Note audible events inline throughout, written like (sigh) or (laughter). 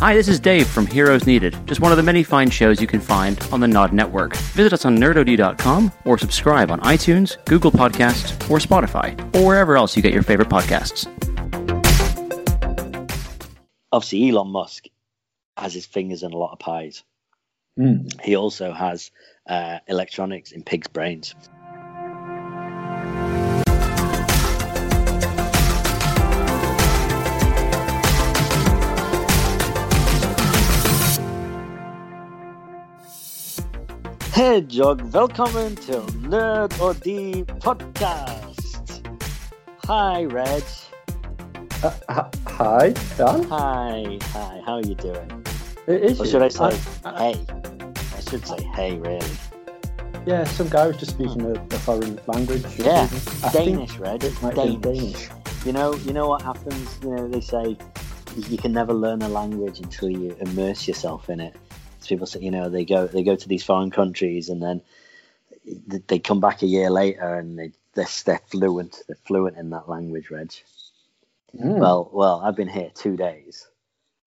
Hi, this is Dave from Heroes Needed, just one of the many fine shows you can find on the Nod Network. Visit us on nerdod.com or subscribe on iTunes, Google Podcasts, or Spotify, or wherever else you get your favorite podcasts. Obviously, Elon Musk has his fingers in a lot of pies. Mm. He also has uh, electronics in pigs' brains. Hej och välkommen till Nerd och D podcast. Hi Reg. Uh, hi, Dan. Hi, hi. How are you doing? It is Or you. should I say I- I- hey? I should say hey, really. yeah, some guy was just speaking a, a foreign language. Yeah. Danish, Reg. It might be Danish. Danish. You know, you know what happens. You know, they say you can never learn a language until you immerse yourself in it. People say, you know, they go they go to these foreign countries and then they come back a year later and they they're, they're fluent. They're fluent in that language, Reg. Mm. Well, well, I've been here two days,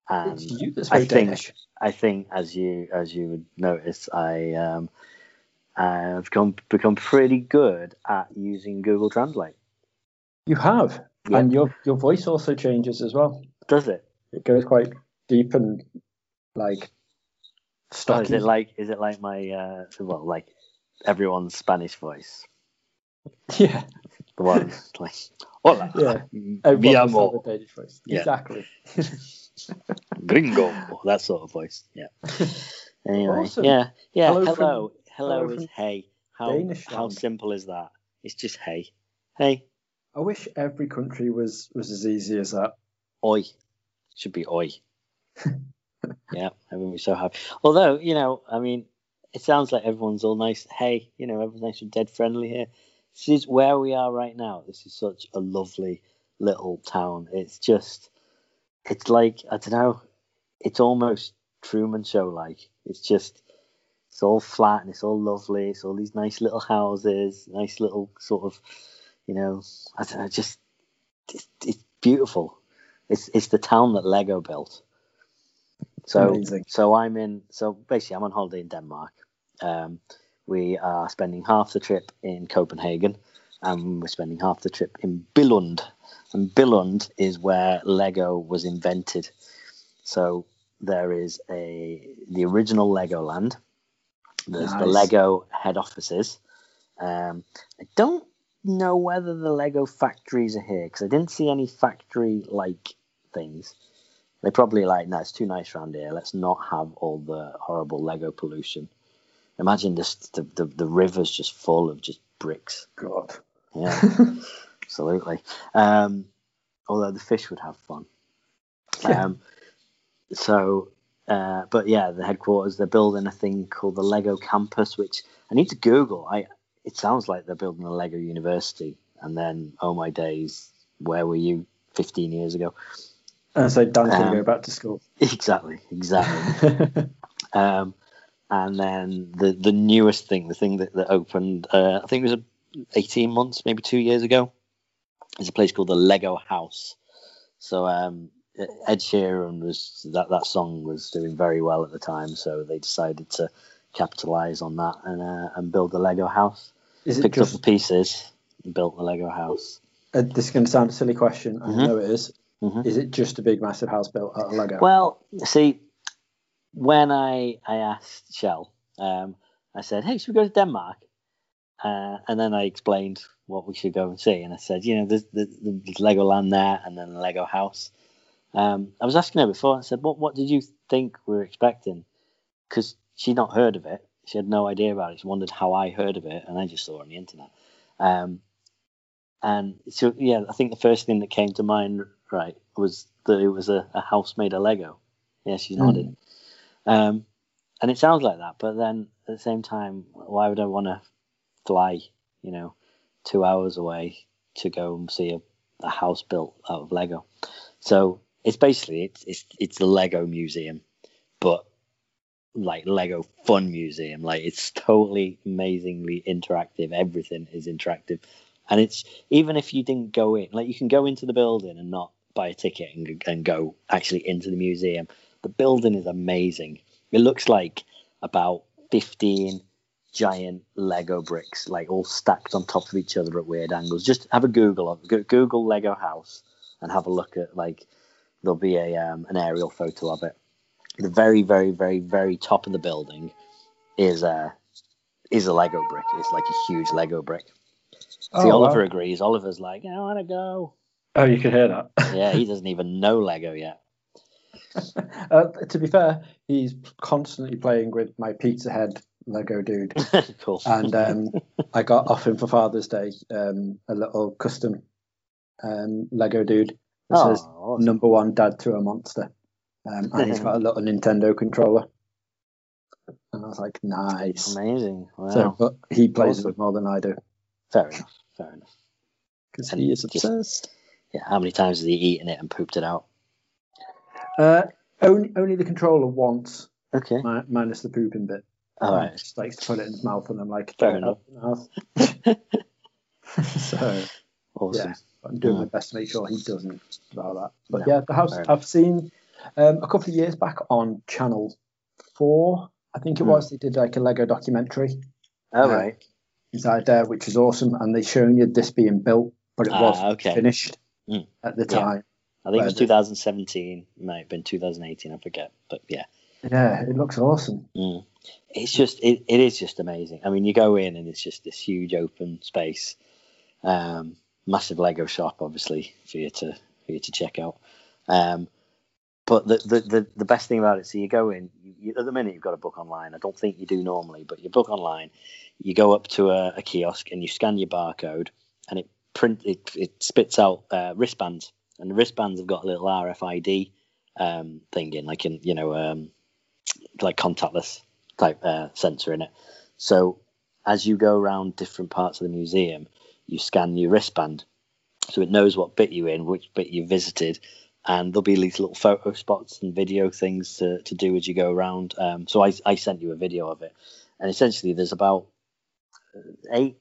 and it's you that's I think Danish. I think as you as you would notice, I um, I've become become pretty good at using Google Translate. You have, and your your voice also changes as well. Does it? It goes quite deep and like Oh, is it like is it like my uh, well like everyone's Spanish voice? (laughs) yeah, The one like hola, yeah. (laughs) mi amo, voice. Yeah. Exactly. (laughs) gringo, that sort of voice. Yeah. Anyway, Awesome. yeah, yeah. Hello Hello, hello, hello is hey. How Danish how land. simple is that? It's just hey, hey, I wish every country was was as easy as that. oi. Should be oi. Yeah, everyone be so happy. Although you know, I mean, it sounds like everyone's all nice. Hey, you know, everyone's nice and dead friendly here. This is where we are right now. This is such a lovely little town. It's just, it's like I don't know. It's almost Truman Show like. It's just, it's all flat and it's all lovely. It's all these nice little houses, nice little sort of, you know, I don't know, just it's, it's beautiful. It's it's the town that Lego built. So Amazing. so I'm in. So basically, I'm on holiday in Denmark. Um, we are spending half the trip in Copenhagen, and we're spending half the trip in Billund. And Billund is where Lego was invented. So there is a the original Legoland. There's the Lego head offices. Um, I don't know whether the Lego factories are here because I didn't see any factory like things. They probably like, no, it's too nice around here. Let's not have all the horrible Lego pollution. Imagine this, the, the the rivers just full of just bricks. God. Yeah, (laughs) absolutely. Um, although the fish would have fun. Yeah. Um, so, uh, but yeah, the headquarters they're building a thing called the Lego Campus, which I need to Google. I it sounds like they're building a Lego University, and then oh my days, where were you 15 years ago? And so Dan's going Um, to go back to school. Exactly, exactly. (laughs) um, and then the the newest thing, the thing that, that opened, uh, I think it was a, 18 months, maybe two years ago, is a place called the Lego House. So um, Ed Sheeran was that that song was doing very well at the time, so they decided to capitalize on that and uh, and build the Lego house. Is Picked up the pieces, and built the Lego house. Uh, this is going to sound a silly question. I Mhm. know it is. Mhm. Is it just a big, massive house built out of Lego? Well, see, when I I asked Shell, um, I said, "Hey, should we go to Denmark?" Uh, and then I explained what we should go and see, and I said, "You know, there's, there's, there's Legoland there, and then the Lego house." Um, I was asking her before. I said, "What what did you think we were expecting?" Because she'd not heard of it. She had no idea about it. She wondered how I heard of it, and I just saw it on the internet. Um, and so, yeah, I think the first thing that came to mind, right, was that it was a, a house made of Lego. Yeah, she's Mm. nodded. Um, and it sounds like that, but then at the same time, why would I want to fly, you know, two hours away to go and see a, a house built out of Lego? So it's basically it's it's it's the Lego museum, but like Lego fun museum. Like it's totally amazingly interactive. Everything is interactive, and it's even if you didn't go in, like you can go into the building and not buy a ticket and, and go actually into the museum. The building is amazing. It looks like about 15 giant Lego bricks, like all stacked on top of each other at weird angles. Just have a Google of Google Lego house and have a look at like there'll be a um, an aerial photo of it. The very, very, very, very top of the building is a is a Lego brick. It's like a huge Lego brick. See, Oh, Oliver wow. agrees. Oliver's like, I want to go. Oh, you can hear that. Yeah, he (laughs) doesn't even know Lego yet. (laughs) uh, to be fair, he's constantly playing with my Pizza Head Lego dude, (laughs) cool. and um, I got off him for Father's Day um, a little custom um, Lego dude that oh, says awesome. number one dad to a monster, um, and he's got a little Nintendo controller. And I was like, nice. amazing. Wow. So, but he plays Awesome. with more than I do fair enough. Fair enough. because he is just- obsessed. Yeah. How many times has he eaten it and pooped it out? Uh, only only the controller once, Okay. mi- minus the pooping bit. All He right. just likes to put it in his mouth, and I'm like, Fair enough. out of your mouth." (laughs) (laughs) so Awesome. yeah, I'm doing Mm. my best to make sure he doesn't allow that. But No, yeah, the house I've seen um, a couple of years back on Channel Four, I think it Mm. was. They did like a Lego documentary All Yeah. right. Inside there, which is awesome, and they shown you this being built, but it Ah, was okay. finished Mm. at the Yeah. time. I think it was 2017. It might have been 2018. I forget. But yeah. Yeah, it looks awesome. Mm. It's just it, it is just amazing. I mean, you go in and it's just this huge open space, um, massive Lego shop, obviously for you to for you to check out. Um, but the, the the the best thing about it, so you go in. You, you, at the minute, you've got a book online. I don't think you do normally, but you book online. You go up to a, a kiosk and you scan your barcode, and it print it, it spits out uh, wristbands, and the wristbands have got a little RFID um, thing in, like in you know um, like contactless type uh, sensor in it. So as you go around different parts of the museum, you scan your wristband, so it knows what bit you in, which bit you visited, and there'll be these little photo spots and video things to, to do as you go around. Um, so I, I sent you a video of it, and essentially there's about eight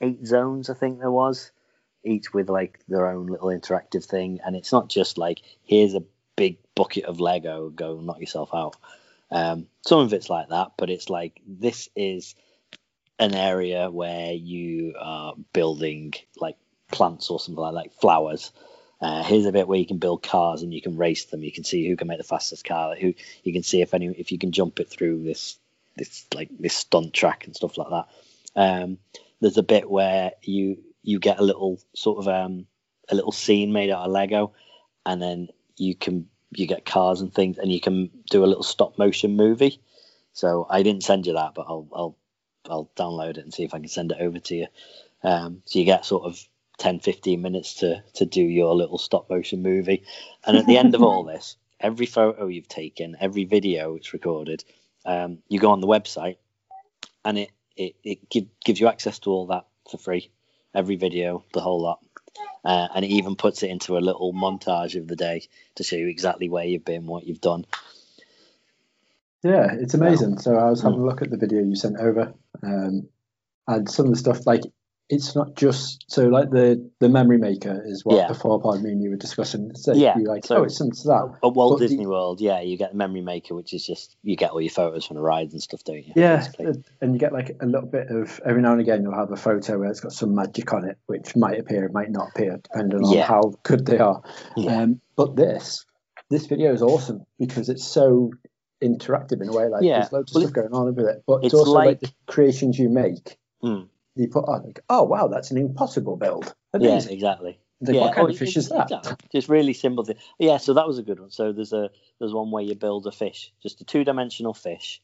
eight zones I think there was, each with like their own little interactive thing, and it's not just like here's a big bucket of Lego, go knock yourself out. Um, some of it's like that, but it's like this is an area where you are building like plants or something like like flowers. Uh, here's a bit where you can build cars and you can race them. You can see who can make the fastest car. Who you can see if any if you can jump it through this this like this stunt track and stuff like that. Um, there's a bit where you you get a little sort of um, a little scene made out of Lego, and then you can you get cars and things, and you can do a little stop motion movie. So I didn't send you that, but I'll I'll I'll download it and see if I can send it over to you. Um, so you get sort of 10, 15 minutes to to do your little stop motion movie, and at the end of all (laughs) this, every photo you've taken, every video it's recorded, um, you go on the website, and it it, it give, gives you access to all that for free, every video, the whole lot. Uh, and it even puts it into a little montage of the day to show you exactly where you've been, what you've done. Yeah, it's amazing. So I was Hmm. having a look at the video you sent over, um, and some of the stuff like it's not just so like the the memory maker is what Yeah. before pod me and you were discussing. So Yeah, like, so- oh, it's similar to that. At Walt But the- Disney World, yeah, you get the memory maker, which is just you get all your photos from the rides and stuff, don't you? Yeah, basically? uh, and you get like a little bit of every now and again you'll have a photo where it's got some magic on it, which might appear, it might not appear, depending on Yeah. how good they are. Yeah. Um, but this this video is awesome because it's so interactive in a way. Like Yeah. there's loads of Well, stuff going on with it, but it's, it's also like, like- the creations you make. Hmm. You put on like, oh wow, that's an impossible build. yeah, exactly. Like, yeah, what kind oh, of fish is that? exactly. Just really simple thing. Yeah, so that was a good one. So there's a there's one where you build a fish, just a two dimensional fish,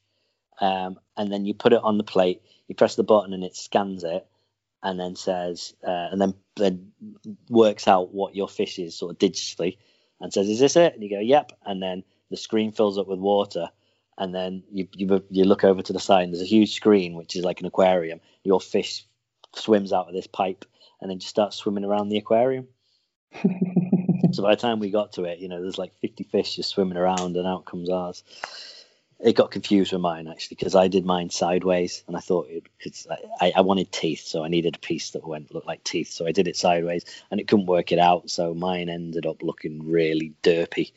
um, and then you put it on the plate. You press the button and it scans it, and then says, uh, and then then works out what your fish is sort of digitally, and says, "Is this it?" And you go, "Yep," and then the screen fills up with water. And then you, you you look over to the side. And there's a huge screen, which is like an aquarium. Your fish swims out of this pipe, and then just starts swimming around the aquarium. (laughs) so by the time we got to it, you know, there's like 50 fish just swimming around, and out comes ours. it got confused with mine actually because I did mine sideways and I thought it because I, I wanted teeth so I needed a piece that went looked like teeth so I did it sideways and it couldn't work it out so mine ended up looking really derpy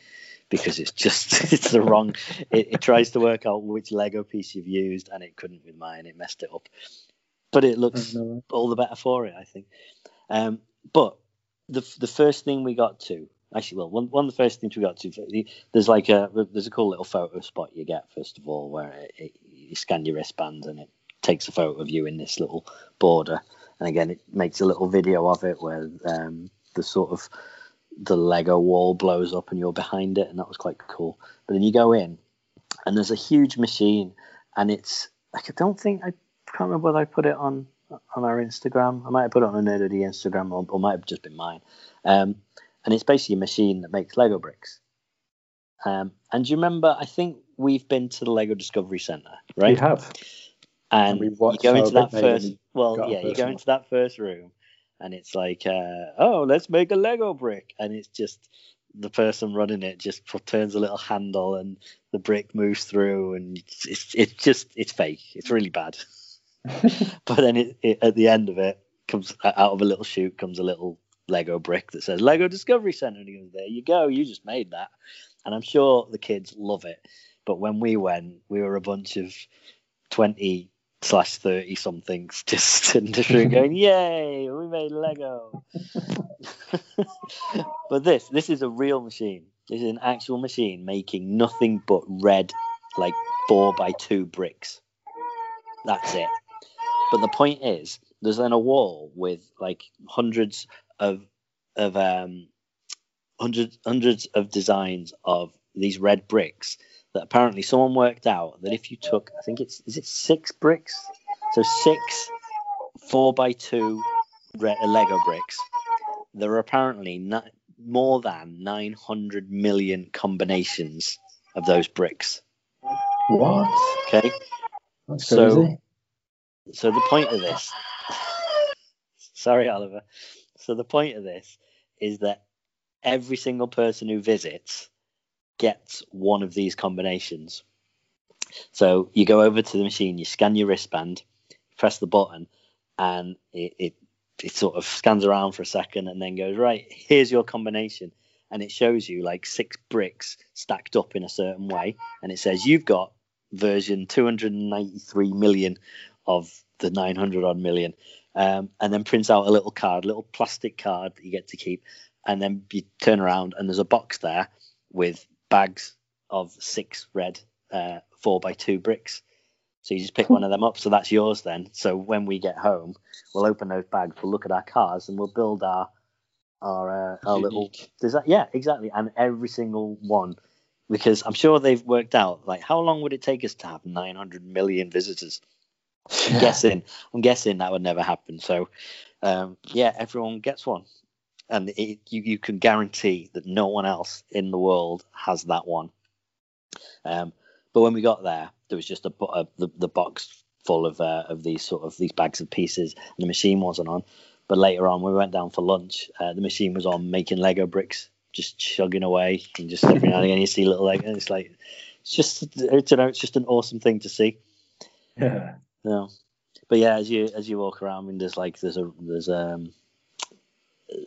because it's just (laughs) it's the wrong it, it tries to work out which Lego piece you've used and it couldn't with mine. It messed it up. But it looks all the better for it I think. Um, but the the first thing we got to actually, well, one, one of the first things we got to, there's like a there's a cool little photo spot you get first of all where it, it, you scan your wristband and it takes a photo of you in this little border, and again it makes a little video of it where um, the sort of the Lego wall blows up and you're behind it, and that was quite cool. But then you go in, and there's a huge machine, and it's like I don't think I can't remember whether I put it on on our Instagram. I might have put it on a Nerdody Instagram, or, or might have just been mine. Um, and it's basically a machine that makes Lego bricks. Um, and do you remember? I think we've been to the Lego Discovery Center, right? We have. And, and you go into that first. Well, yeah, you go into that first room, and it's like, uh, oh, let's make a Lego brick, and it's just the person running it just turns a little handle, and the brick moves through, and it's it's, it's just it's fake. It's really bad. (laughs) but then it, it, at the end of it comes out of a little chute comes a little Lego brick that says Lego Discovery Center. And he goes, There you go, you just made that. And I'm sure the kids love it. But when we went, we were a bunch of 20 slash 30 somethings (laughs) just in room (laughs) going, Yay, we made Lego. (laughs) but this, this is a real machine. This is an actual machine making nothing but red, like four by two bricks. That's it. But the point is, there's then a wall with like hundreds of of um, hundreds hundreds of designs of these red bricks that apparently someone worked out that if you took I think it's is it six bricks so six four by two Lego bricks there are apparently not, more than 900 million combinations of those bricks. What? Okay. That's crazy. So, so the point of this, sorry, Oliver. So the point of this is that every single person who visits gets one of these combinations. So you go over to the machine, you scan your wristband, press the button, and it, it, it sort of scans around for a second and then goes, right, here's your combination. And it shows you like six bricks stacked up in a certain way. And it says, you've got version 293 million of the 900 odd million um, and then prints out a little card, a little plastic card that you get to keep, and then you turn around and there's a box there with bags of six red uh, four by two bricks. So you just pick one of them up. So that's yours then. So when we get home, we'll open those bags, we'll look at our cars, and we'll build our our uh, our little. Does that? Yeah, exactly. And every single one, because I'm sure they've worked out like how long would it take us to have 900 million visitors. I'm guessing. I'm guessing that would never happen. So, um, yeah, everyone gets one, and it, you you can guarantee that no one else in the world has that one. Um, but when we got there, there was just a, a the, the box full of uh, of these sort of these bags of pieces, and the machine wasn't on. But later on, we went down for lunch. Uh, the machine was on making Lego bricks, just chugging away, and just every now and again you see little Lego. And it's like it's just it's, you know, it's just an awesome thing to see. Yeah. No, but yeah, as you as you walk around, I mean, there's like there's a there's um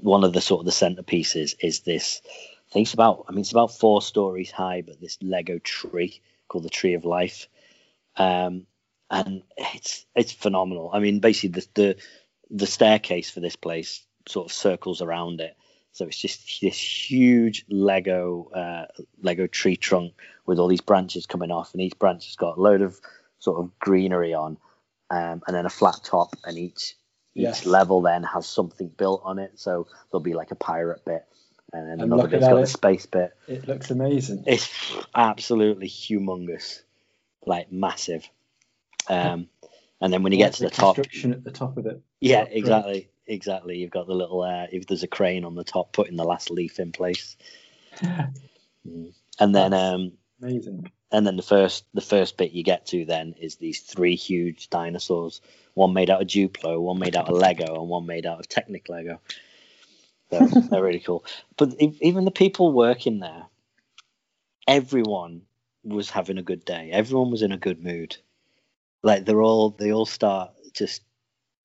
one of the sort of the centerpieces is this. I think it's about I mean it's about four stories high, but this Lego tree called the Tree of Life, um, and it's it's phenomenal. I mean, basically the the the staircase for this place sort of circles around it. So it's just this huge Lego uh, Lego tree trunk with all these branches coming off, and each branch has got a load of sort of greenery on, um, and then a flat top, and each each yes. level then has something built on it. So there'll be like a pirate bit, and then I'm another bit's got it. a space bit. It looks amazing. It's absolutely humongous, like massive. Um, and then when you get to the, the top, construction at the top of it. Yeah, exactly, exactly. You've got the little uh, if there's a crane on the top, putting the last leaf in place. (laughs) And then um, amazing and then the first the first bit you get to then is these three huge dinosaurs one made out of duplo one made out of lego and one made out of technic lego they're, (laughs) they're really cool but even the people working there everyone was having a good day. Everyone was in a good mood. Like they're all they all start just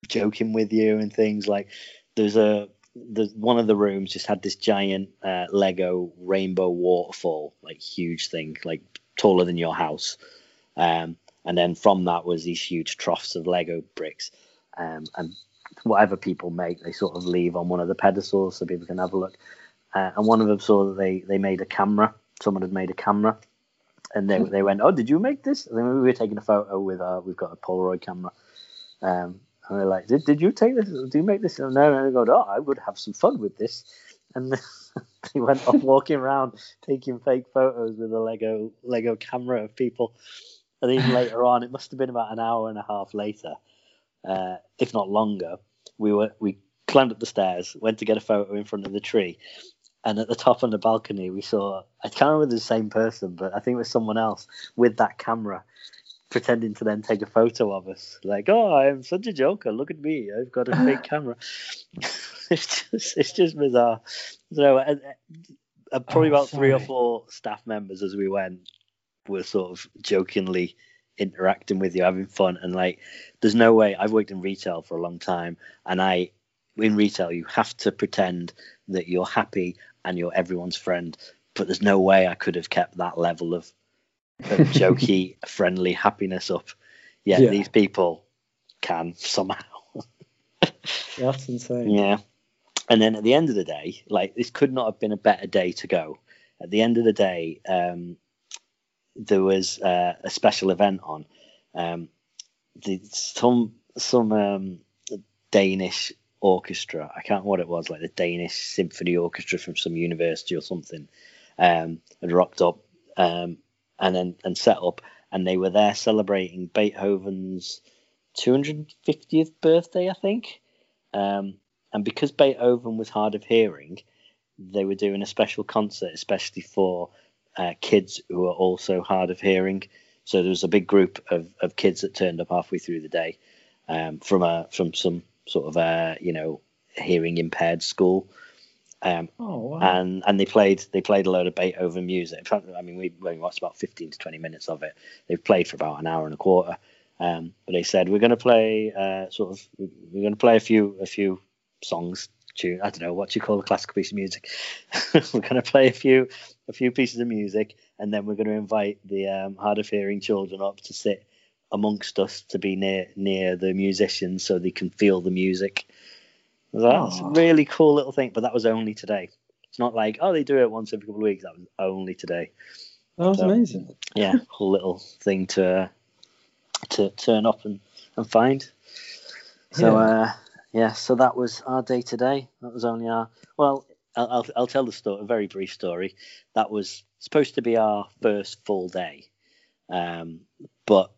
joking with you and things. Like there's a the one of the rooms just had this giant uh, Lego rainbow waterfall, like huge thing, like taller than your house. Um, and then from that was these huge troughs of Lego bricks. Um, and whatever people make, they sort of leave on one of the pedestals so people can have a look. Uh, and one of them saw that they, they made a camera. Someone had made a camera. And they, they went, Oh, did you make this? And then we were taking a photo with our, we've got a Polaroid camera. Um, and they're like, did, did you take this? Do you make this? And no, and they go, oh, I would have some fun with this. And (laughs) they went off walking around taking fake photos with a Lego Lego camera of people. And even (laughs) later on, it must have been about an hour and a half later, uh, if not longer. We were we climbed up the stairs, went to get a photo in front of the tree, and at the top on the balcony we saw I can't remember the same person, but I think it was someone else with that camera pretending to then take a photo of us. Like, oh, I'm such a joker. Look at me. I've got a fake (laughs) camera. (laughs) it's just it's just bizarre. So uh, uh, probably oh, about sorry. three or four staff members as we went were sort of jokingly interacting with you, having fun, and like, there's no way. I've worked in retail for a long time, and I in retail you have to pretend that you're happy and you're everyone's friend. But there's no way I could have kept that level of jokey, (laughs) friendly happiness up. Yet yeah. these people can somehow. (laughs) That's insane. Yeah. And then at the end of the day, like this could not have been a better day to go. At the end of the day, um, there was uh, a special event on. Um, the, some some um, Danish orchestra. I can't remember what it was, like the Danish Symphony Orchestra from some university or something, um, had rocked up um, and then and set up, and they were there celebrating Beethoven's 250th birthday, I think. Um, and because Beethoven was hard of hearing, they were doing a special concert, especially for uh, kids who are also hard of hearing. So there was a big group of, of kids that turned up halfway through the day um, from a from some sort of a you know hearing impaired school, um, oh, wow. And and they played they played a load of Beethoven music. I mean, we only watched about fifteen to twenty minutes of it. They've played for about an hour and a quarter. Um, but they said we're going to play uh, sort of we're going to play a few a few songs. Tune I don't know what you call a classical piece of music. (laughs) we're going to play a few a few pieces of music, and then we're going to invite the um, hard of hearing children up to sit amongst us to be near near the musicians so they can feel the music. That's a really cool little thing, but that was only today. It's not like oh they do it once every couple of weeks. That was only today. That was so, amazing. yeah, (laughs) cool little thing to to turn up and, and find. So yeah. Uh, yeah, so that was our day today. That was only our well. I'll, I'll, I'll tell the story, a very brief story. That was supposed to be our first full day, um, but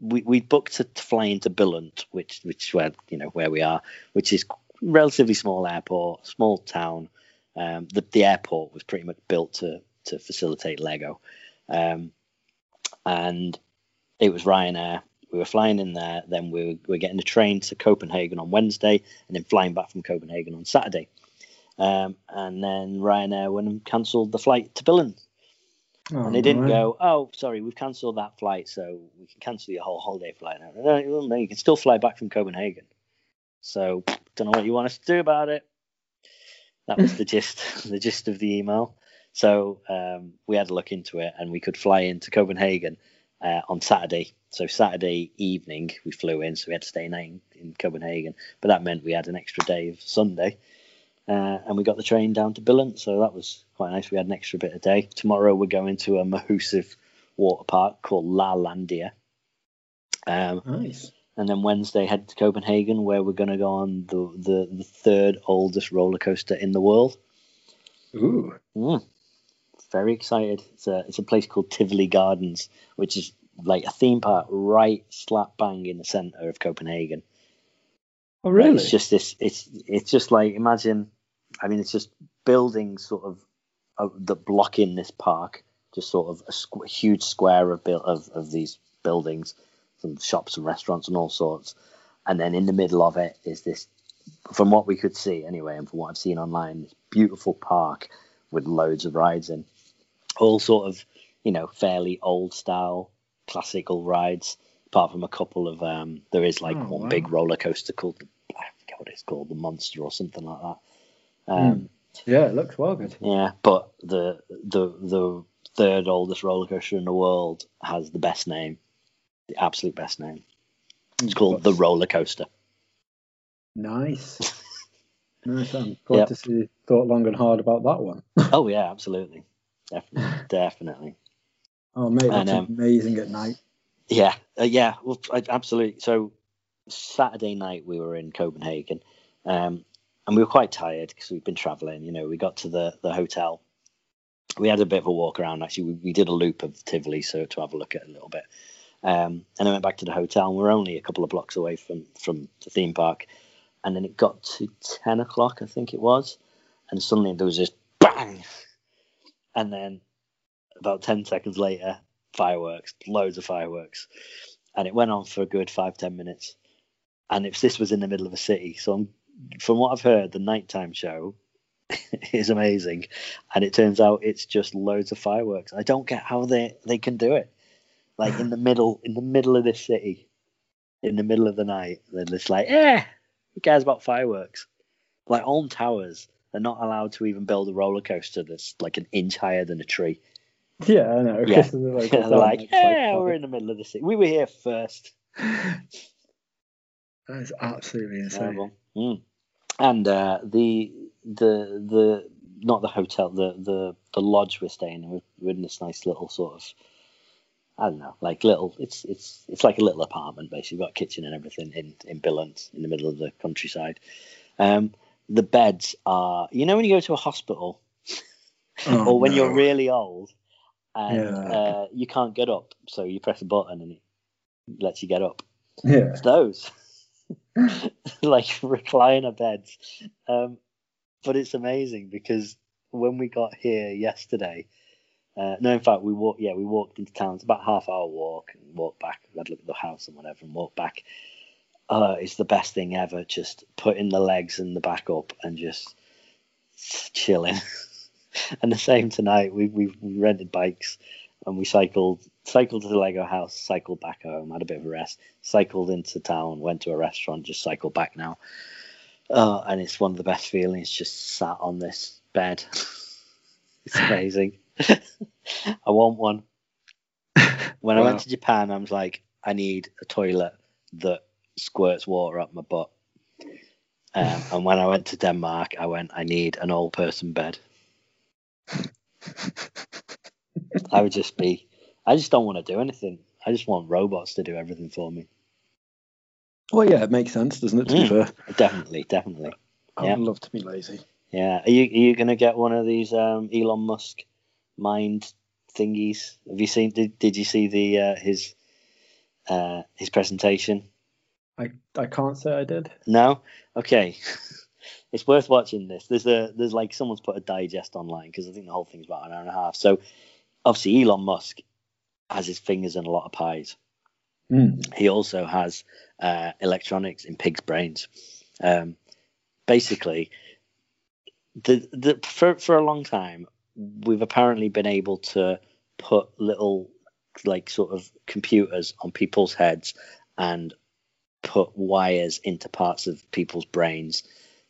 we we booked to fly into Billund, which which where you know where we are, which is relatively small airport, small town. Um, the the airport was pretty much built to to facilitate Lego, um, and it was Ryanair. We were flying in there, then we were, we were getting a train to Copenhagen on Wednesday, and then flying back from Copenhagen on Saturday. Um, and then Ryanair went and cancelled the flight to Billund. Oh, and they didn't go, oh, sorry, we've cancelled that flight, so we can cancel your whole holiday flight now. No, no, you can still fly back from Copenhagen. So don't know what you want us to do about it. That was the gist, (laughs) the gist of the email. So um, we had to look into it, and we could fly into Copenhagen uh, on Saturday. So Saturday evening we flew in, so we had to stay night in, in Copenhagen. But that meant we had an extra day of Sunday, uh, and we got the train down to Billund. So that was quite nice. We had an extra bit of day. Tomorrow we're going to a Mahusive water park called Lalandia. Um, nice and then Wednesday head to Copenhagen, where we're going to go on the, the, the third oldest roller coaster in the world. Ooh, mm. very excited! It's a it's a place called Tivoli Gardens, which is like a theme park right slap bang in the center of Copenhagen. Oh, really? It's just this. It's it's just like imagine. I mean, it's just buildings sort of uh, that block in this park, just sort of a squ- huge square of, of of these buildings some shops and restaurants and all sorts. And then in the middle of it is this, from what we could see anyway, and from what I've seen online, this beautiful park with loads of rides in, all sort of you know, fairly old style classical rides. Apart from a couple of, um, there is like Oh, one wow. big roller coaster called, the, I forget what it's called, the Monster or something like that. Um, Yeah, it looks well good. Yeah, but the the the third oldest roller coaster in the world has the best name, the absolute best name. It's called the roller coaster. Nice. (laughs) nice. I'm glad Yep. to see you thought long and hard about that one. (laughs) Oh yeah, absolutely, definitely, (laughs) definitely. Oh, mate, that's And, um, amazing at night. Yeah, uh, yeah, well, I, absolutely. So Saturday night we were in Copenhagen, um, and we were quite tired because we've been traveling. You know, we got to the the hotel. We had a bit of a walk around. Actually, we, we did a loop of Tivoli, so to have a look at it a little bit. Um, and I went back to the hotel, and we are only a couple of blocks away from from the theme park. And then it got to ten o'clock, I think it was, and suddenly there was this bang, and then about ten seconds later, fireworks, loads of fireworks, and it went on for a good five ten minutes. And if this was in the middle of a city, so I'm, from what I've heard, the nighttime show (laughs) is amazing, and it turns out it's just loads of fireworks. I don't get how they they can do it, like in the middle in the middle of this city, in the middle of the night. They're just like, eh, who cares about fireworks? Like Alton Towers, they're not allowed to even build a roller coaster that's like an inch higher than a tree. Yeah, I know. Yeah. (laughs) They're like, They're (laughs) like, yeah, like- we're in the middle of the city. We were here first. (laughs) That is absolutely insane. Mm. And uh, the the the not the hotel the the the lodge we're staying in. We're in this nice little sort of I don't know, like little. It's it's it's like a little apartment basically. We've got a kitchen and everything in in Billund in the middle of the countryside. Um, the beds are you know when you go to a hospital (laughs) Oh, or when you're really old and Yeah. uh, you can't get up, so you press a button and it lets you get up. Yeah. It's those (laughs) like (laughs) recliner beds um but it's amazing because when we got here yesterday uh no in fact we walked yeah we walked into town it's about half hour walk and walked back we had a look at the house and whatever and walked back uh it's the best thing ever just putting the legs and the back up and just chilling (laughs) and the same tonight we we we rented bikes and we cycled cycled to the Lego house, cycled back home, had a bit of a rest, cycled into town, went to a restaurant, just cycled back now. Uh, and it's one of the best feelings just sat on this bed. (laughs) it's amazing. (laughs) I want one. When I went to Japan, I was like, I need a toilet that squirts water up my butt. Um, and when I went to Denmark, I went, I need an old person bed. I would just be, I just don't want to do anything. I just want robots to do everything for me. Well, yeah, it makes sense, doesn't it? To be Mm. fair, Definitely, definitely. I Yeah. would love to be lazy. Yeah. Are you are you gonna get one of these um, Elon Musk mind thingies? Have you seen? Did Did you see the uh, his uh, his presentation? I I can't say I did. No. Okay. (laughs) it's worth watching this. There's a there's like someone's put a digest online because I think the whole thing's about an hour and a half. So obviously Elon Musk has his fingers in a lot of pies. Mm. he also has uh, electronics in pigs' brains. Um, basically, the the for for a long time, we've apparently been able to put little like sort of computers on people's heads and put wires into parts of people's brains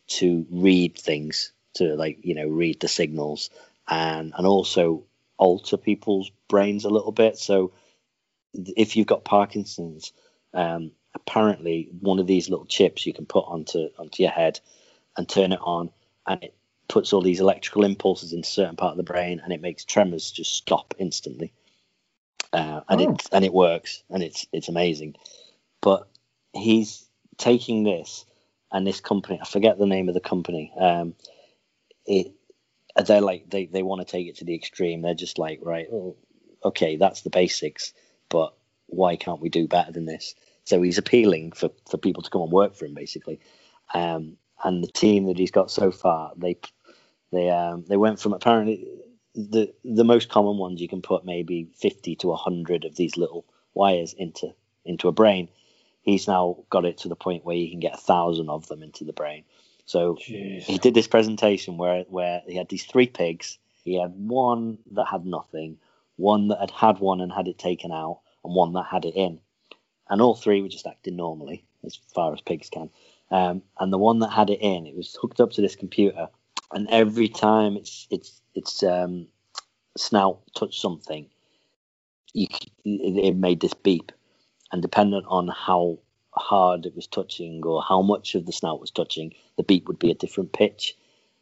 to read things to like you know read the signals and and also alter people's brains a little bit. So if you've got Parkinson's, um, apparently one of these little chips you can put onto onto your head and turn it on, and it puts all these electrical impulses into a certain part of the brain, and it makes tremors just stop instantly. Uh, and Oh. it and it works, and it's it's amazing. But he's taking this, and this company, I forget the name of the company. Um, it they're like they they want to take it to the extreme. They're just like right, well, okay, that's the basics but why can't we do better than this? So he's appealing for, for people to come and work for him, basically. Um, and the team that he's got so far, they they um, they went from apparently the the most common ones you can put maybe fifty to hundred of these little wires into into a brain. He's now got it to the point where you can get a thousand of them into the brain. So he did this presentation where where he had these three pigs. He had one that had nothing, one that had had one and had it taken out, and one that had it in. And all three were just acting normally, as far as pigs can. Um, and the one that had it in, it was hooked up to this computer, and every time its its its um, snout touched something, you, it, made this beep, and dependent on how hard it was touching or how much of the snout was touching, the beep would be a different pitch.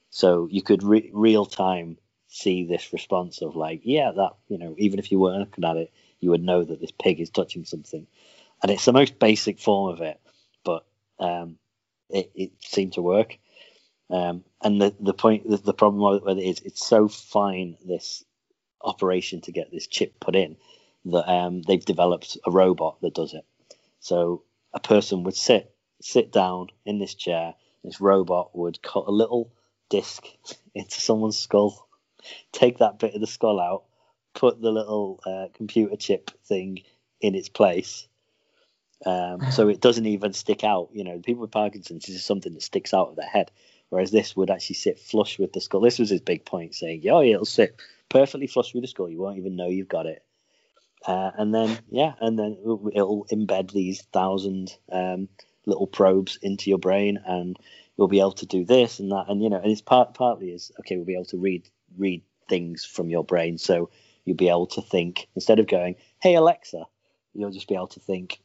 So you could re- real time see this response of like, yeah, that you know, even if you weren't looking at it, you would know that this pig is touching something, and it's the most basic form of it, but um, it, it seemed to work. Um, and the the point, the, the problem with it is, it's so fine this operation to get this chip put in that um, they've developed a robot that does it. So a person would sit sit down in this chair. This robot would cut a little disc (laughs) into someone's skull, take that bit of the skull out, put the little uh, computer chip thing in its place. Um, (laughs) so it doesn't even stick out. You know, people with Parkinson's this is something that sticks out of their head, whereas this would actually sit flush with the skull. This was his big point, saying, "Oh, yeah, it'll sit perfectly flush with the skull. You won't even know you've got it." Uh, and then yeah, and then it'll embed these thousand um, little probes into your brain, and you'll be able to do this and that, and you know, and it's part partly is okay. We'll be able to read read things from your brain, so you'll be able to think instead of going, "Hey Alexa," you'll just be able to think,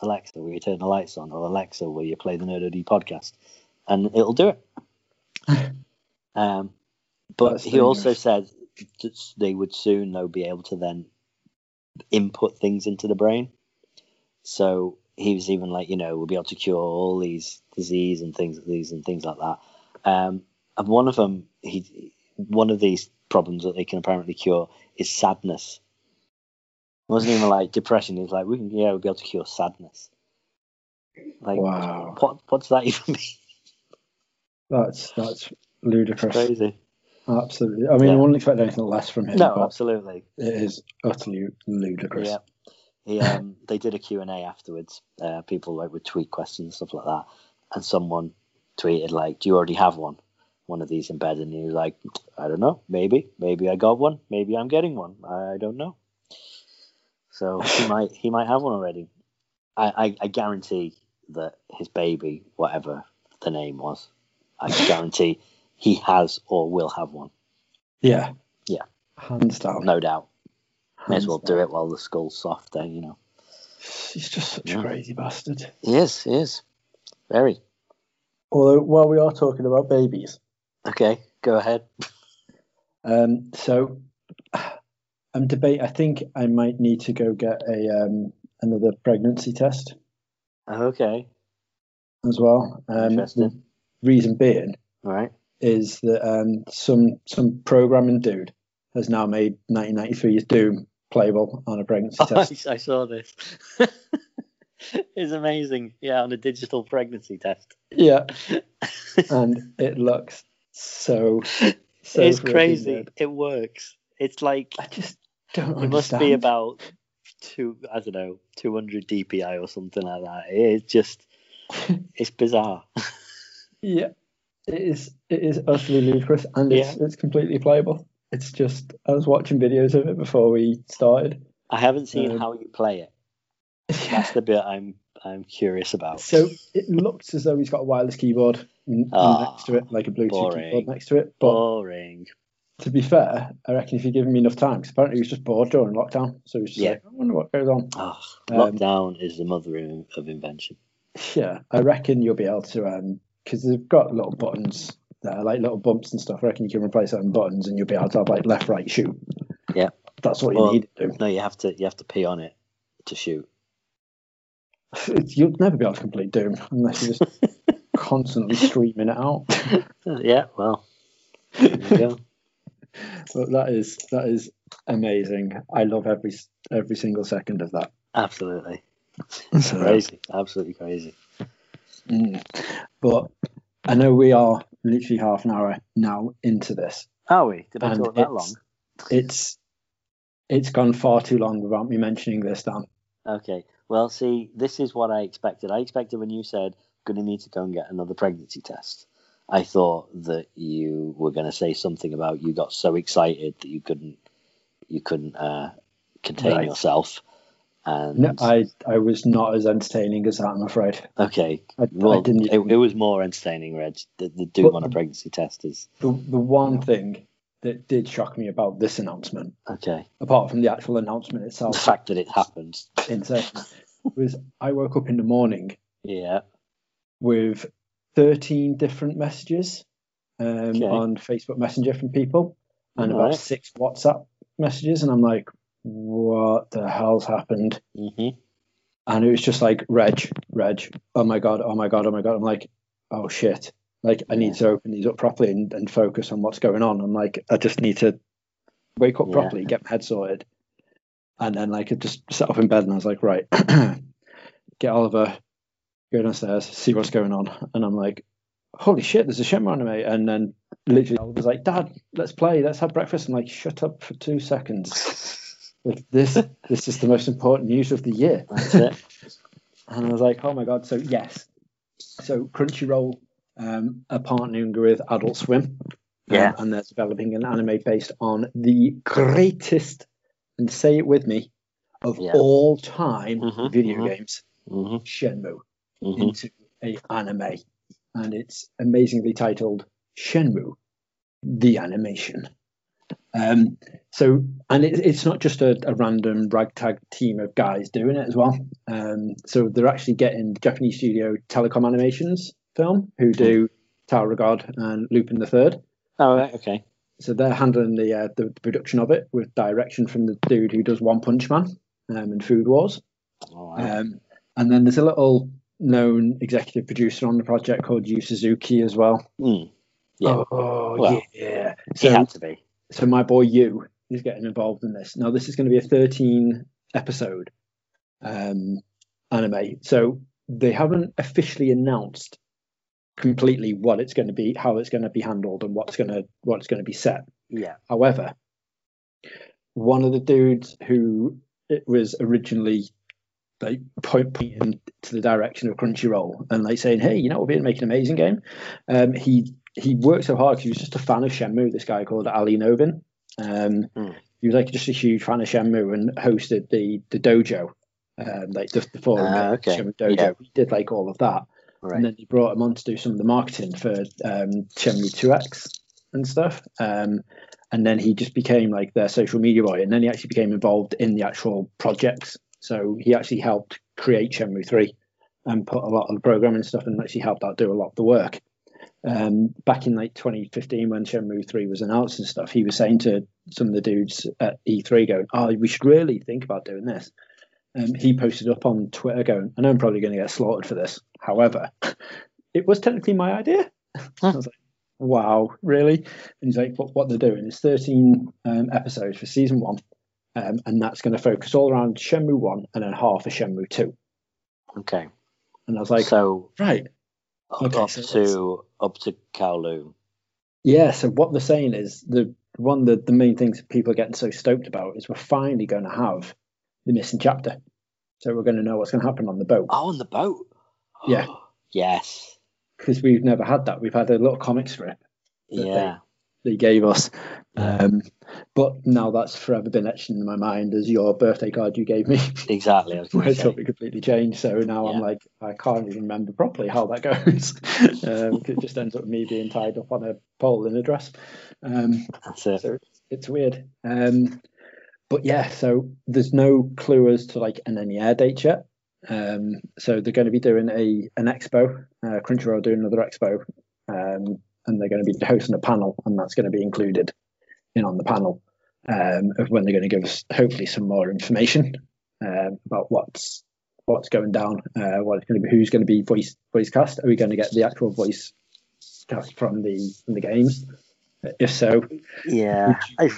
"Alexa, will you turn the lights on?" or "Alexa, will you play the Nerd OD podcast?" and it'll do it. (laughs) um, but That's he also said that they would soon though be able to then input things into the brain. So he was even like, you know, we'll be able to cure all these disease and things, these and things like that. Um, and one of them, he, one of these problems that they can apparently cure is sadness. It wasn't even like depression. He was like, we can, yeah, we'll be able to cure sadness. Like, Wow. what, what does that even mean? That's that's ludicrous. Crazy. Absolutely. I mean, Yeah. I wouldn't expect anything less from him. No, absolutely. it is utterly ludicrous. Yeah. He, um, they did a Q&A afterwards. Uh, people like would tweet questions and stuff like that, and someone tweeted like, "Do you already have one? One of these embedded?" And he was like, "I don't know. Maybe. Maybe I got one. Maybe I'm getting one. I don't know." So he might he might have one already. I, I, I guarantee that his baby, whatever the name was, I guarantee he has or will have one. Yeah. Yeah. Hands down. No doubt. May as well down. do it while the skull's soft, then you know. He's just such Yeah. a crazy bastard. He is, he is. Very. Although, while we are talking about babies, Okay, go ahead. um, so I'm debate. I think I might need to go get a um, another pregnancy test Okay, as well. Um, Interesting. Reason being all right. is that um, some some programming dude has now made 1993's Doom playable on a pregnancy (laughs) I, test. I saw this. (laughs) it's amazing. Yeah, on a digital pregnancy test. Yeah, (laughs) and it looks so. so it's crazy. good. It works. It's like I just don't it must be about two. I don't know, 200 DPI or something like that. It's just, (laughs) it's bizarre. Yeah, it is. It is utterly ludicrous, and it's it's completely playable. It's just I was watching videos of it before we started. I haven't seen Um, how you play it. (laughs) That's the bit I'm I'm curious about. So it looks as though he's got a wireless keyboard Ah, next to it, like a Bluetooth boring. keyboard next to it. But boring. To be fair, I reckon if you give him enough time, because apparently he was just bored during lockdown, so he was just Yeah. like, I wonder what goes on. Oh, Um, lockdown is the mother of invention. Yeah, I reckon you'll be able to, um, because they've got little buttons that are like little bumps and stuff. I reckon you can replace them buttons, and you'll be able to have like left, right, shoot. Yeah. that's what you need to do. No, you have to you have to pee on it to shoot. It's, (laughs) you'll never be able to complete Doom unless you're just (laughs) constantly streaming it out. (laughs) yeah, well, there you go. But that is that is amazing. I love every every single second of that. absolutely it's crazy, absolutely crazy. mm. But I know we are literally half an hour now into this. Are we? Did I talk that long? It's it's gone far too long without me mentioning this, Dan. Okay. Well, see, this is what I expected. I expected when you said going to need to go and get another pregnancy test. I thought that you were going to say something about you got so excited that you couldn't you couldn't uh, contain Right. yourself. And No, I I was not as entertaining as that. I'm afraid. okay, I, well, I didn't. it, it was more entertaining, Reg. The, the doom on a pregnancy test is the, the one thing that did shock me about this announcement, okay. apart from the actual announcement itself, The fact that it happened, insane, was I woke up in the morning yeah, with 13 different messages um, Okay. on Facebook Messenger from people and about Alright. six WhatsApp messages. And I'm like, what the hell's happened? hmm And it was just like, Reg, Reg, oh my God, oh my God, oh my God. I'm like, oh shit. Like, I need to open these up properly and, and focus on what's going on. I'm like, I just need to wake up Yeah. properly, get my head sorted. And then, like, I just sat up in bed and I was like, right, (clears throat) get Oliver, go downstairs, see what's going on. And I'm like, holy shit, there's a Shenmue anime. And then literally, I was like, Dad, let's play, let's have breakfast. I'm like, shut up for two seconds. (laughs) Like, this, this is the most important news of the year. That's it. (laughs) And I was like, oh my God. So, yes. So, Crunchyroll um, are partnering with Adult Swim. um, Yeah. and they're developing an anime based on the greatest, and say it with me, of Yeah. all time Mhm, video mhm. games, hmm Shenmue, hmm into a anime. And it's amazingly titled Shenmue, the animation. Um, so, and it, it's not just a, a random ragtag team of guys doing it as well. Um, so they're actually getting the Japanese studio Telecom Animations film, who do Tower of God and Lupin the Third. Oh, right, okay. So they're handling the, uh, the the production of it with direction from the dude who does One Punch Man um, and Food Wars. All right. Um, and then there's a little known executive producer on the project called Yu Suzuki as well. Mm. Yeah, Oh, Well, yeah. So, had to be. so my boy Yu is getting involved in this. Now this is going to be a 13 episode um, anime. So they haven't officially announced completely what it's going to be, how it's going to be handled, and what's going to what's going to be set. Yeah. However, one of the dudes who it was originally like point- pointing to the direction of Crunchyroll and like saying, "Hey, you know, we're making an amazing game." Um, he he worked so hard because he was just a fan of Shenmue. This guy called Ali Novin. Um, Hmm. He was like just a huge fan of Shenmue and hosted the the dojo, um, like the, the forum, Ah, okay. Shenmue dojo. Yeah. He did like all of that. Right. And then he brought him on to do some of the marketing for um, Shenmue 2X and stuff. Um, and then he just became like their social media boy. And then he actually became involved in the actual projects. So he actually helped create Shenmue 3 and put a lot of the programming stuff and actually helped out do a lot of the work. Um, back in like 2015 when Shenmue 3 was announced and stuff, he was saying to some of the dudes at E3 going, oh, we should really think about doing this. Um, he posted up on Twitter going, I know I'm probably going to get slaughtered for this. However, (laughs) it was technically my idea. (laughs) I was like, wow, really? And he's like, what they're doing is 13 um, episodes for season one, um, and that's going to focus all around Shenmue 1 and then half of Shenmue 2. Okay. And I was like, so right. Okay, up so to up to Kowloon. Yeah, so what they're saying is the one of the, the main things people are getting so stoked about is we're finally going to have the missing chapter. So we're going to know what's going to happen on the boat Oh, on the boat. Yeah. (gasps) yes. because we've never had that. We've had a little comic strip Yeah. They gave us, um, but now that's forever been etched in my mind as your birthday card you gave me. Exactly. I was (laughs) where it's something completely changed. So now I'm like, I can't even remember properly how that goes. (laughs) um, it just ends up me being tied up on a pole in a dress. Um, That's it. so it's, it's weird. Um, but yeah, so there's no clue as to like an any air date yet. Um, so they're going to be doing a an expo. Uh, Crunchyroll doing another expo, um, and they're going to be hosting a panel, and that's going to be included in on the panel um, of when they're going to give us hopefully some more information um, about what's what's going down, uh, what it's going to be, who's going to be voice voice cast. Are we going to get the actual voice cast from the from the games? If so, Yeah. I, you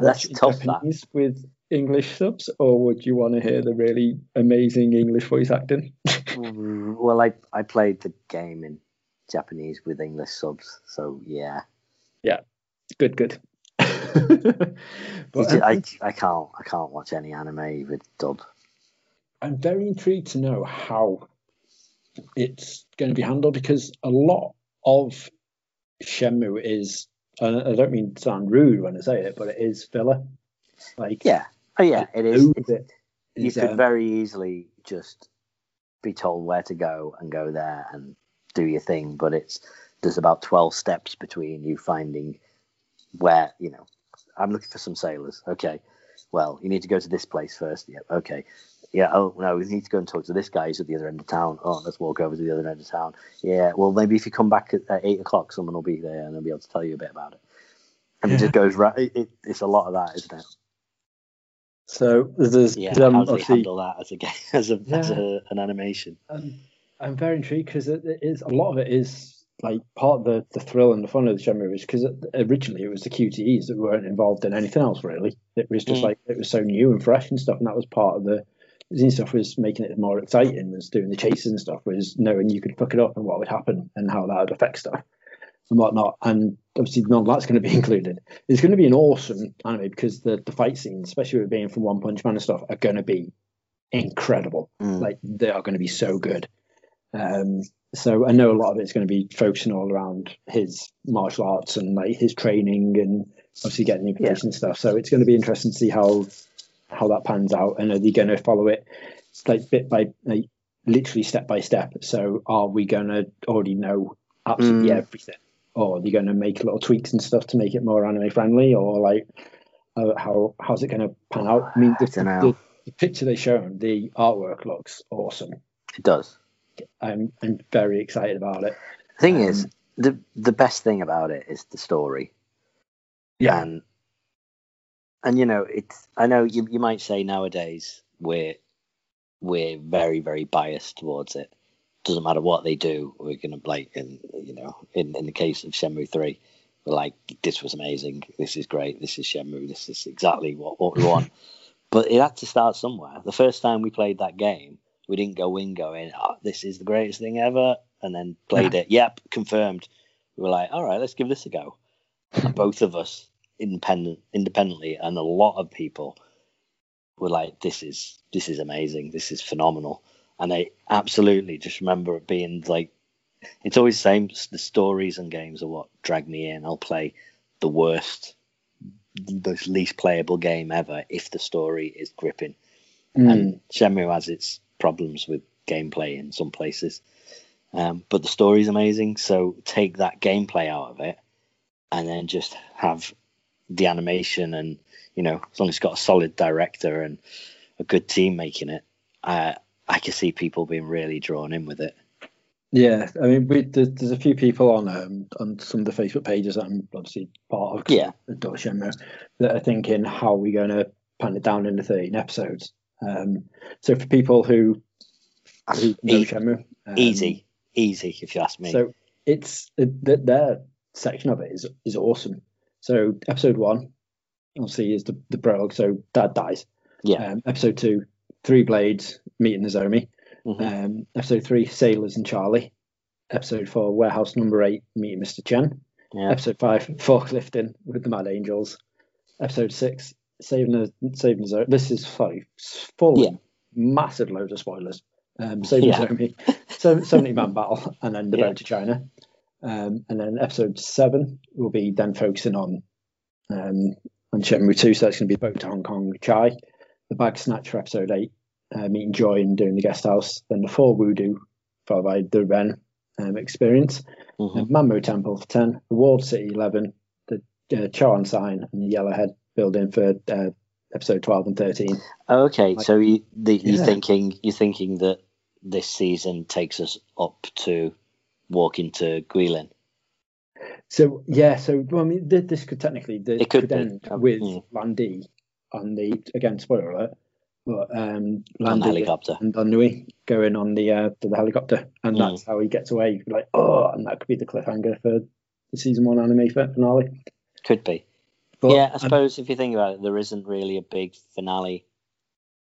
that's watch it in tough. That. With English subs, or would you want to hear the really amazing English voice acting? (laughs) Mm, Well, I I played the game in Japanese with English subs, so yeah. Yeah, good, good. (laughs) but It's I'm, I I can't I can't watch any anime with dub. I'm very intrigued to know how it's going to be handled because a lot of Shenmue is, and I don't mean to sound rude when I say it, but it is filler. Like Yeah. Oh yeah, it is. loads It's, of it you is, could um, very easily just be told where to go and go there and do your thing, but it's there's about twelve steps between you finding where you know. I'm looking for some sailors. Okay, well you need to go to this place first. Yeah, okay. Yeah. Oh no, we need to go and talk to this guy who's at the other end of town. Oh, let's walk over to the other end of town. Yeah. Well, maybe if you come back at, at eight o'clock, someone will be there and they'll be able to tell you a bit about it. And it just goes right. It, it, it's a lot of that, isn't it? So there's Yeah. um, how do they obviously handle that as a game, (laughs) as a as a, an animation? um, I'm very intrigued because it, it is a lot of it is like part of the, the thrill and the fun of the Shenmue is because originally it was the QTEs that weren't involved in anything else really. It was just Mm. like it was so new and fresh and stuff, and that was part of the zine stuff was making it more exciting. Was doing the chases and stuff was knowing you could fuck it up and what would happen and how that would affect stuff and whatnot. And obviously none of that's going to be (laughs) included. It's going to be an awesome anime because the the fight scenes, especially with being from One Punch Man and stuff, are going to be incredible. Mm. Like they are going to be so good. Um, so I know a lot of it's going to be focusing all around his martial arts and like his training and obviously getting information and stuff. So it's going to be interesting to see how how that pans out and are they going to follow it like bit by like literally step by step. So are we going to already know absolutely Mm. everything, or are they going to make little tweaks and stuff to make it more anime friendly, or like uh, how how's it going to pan out? I mean, the, Dunno. the, the picture they shown, the artwork looks awesome. It does. I'm I'm very excited about it. The thing Um, is, the the best thing about it is the story. Yeah. And and you know, it's I know you you might say nowadays we're we're very, very biased towards it. Doesn't matter what they do, we're gonna like and you know, in, in the case of Shenmue three, we're like, this was amazing, this is great, this is Shenmue, this is exactly what, what we want. (laughs) but it had to start somewhere. The first time we played that game, we didn't go in going, oh, this is the greatest thing ever, and then played it. Yep, confirmed. We were like, all right, let's give this a go. And (laughs) both of us, independent, independently, and a lot of people were like, this is this is amazing, this is phenomenal. And I absolutely just remember it being like, it's always the same. The stories and games are what drag me in. I'll play the worst, the least playable game ever if the story is gripping Mm. and Shenmue has its problems with gameplay in some places. Um, but the story is amazing, so take that gameplay out of it, and then just have the animation, and you know, as long as it's got a solid director and a good team making it, uh, I can see people being really drawn in with it. Yeah, I mean, we, there's, there's a few people on um, on some of the Facebook pages that I'm obviously part of. Yeah. Adore that are thinking how are we going to pan it down into 13 episodes. Um, so for people who who know Shenmue, um, easy, easy, if you ask me. So it's it, th- their section of it is is awesome. So episode one, obviously, is the the prologue. So dad dies. yeah, Um, episode two, three blades meeting Nozomi. Mhm. Um, episode three, Sailors and Charlie. Episode four, Warehouse Number Eight, meeting Mr. Chen. yeah, Episode five, (laughs) Forklifting with the Mad Angels. Episode six, Saving the Saving the Zoe. This is full, full Yeah. massive loads of spoilers. Um, Saving Yeah. Zoe, so, 70 man (laughs) battle, and then the Yeah. boat to China. Um, and then episode seven will be then focusing on um, on Shenmue 2, so that's going to be boat to Hong Kong Chai. The bag snatch for episode eight, uh, meeting Joy and doing the guest house. Then the four voodoo, followed by the Ren um, experience. Man Mo Temple for 10, the Walled City 11, the uh, Charon sign, and the Yellowhead building for uh, episode 12 and 13. Okay, Like- so you the, you're Yeah. thinking you're thinking that this season takes us up to walking to Guilin. So, yeah, so well, I mean, th- this could technically th- It could be. end Um, with mm. Lan Di on the, again, spoiler alert, but um, on the helicopter. and Nui going on the uh, the helicopter, and Mm. that's how he gets away. Could like, oh, and that could be the cliffhanger for the season one anime finale. Could be. But yeah, I suppose if you think about it, there isn't really a big finale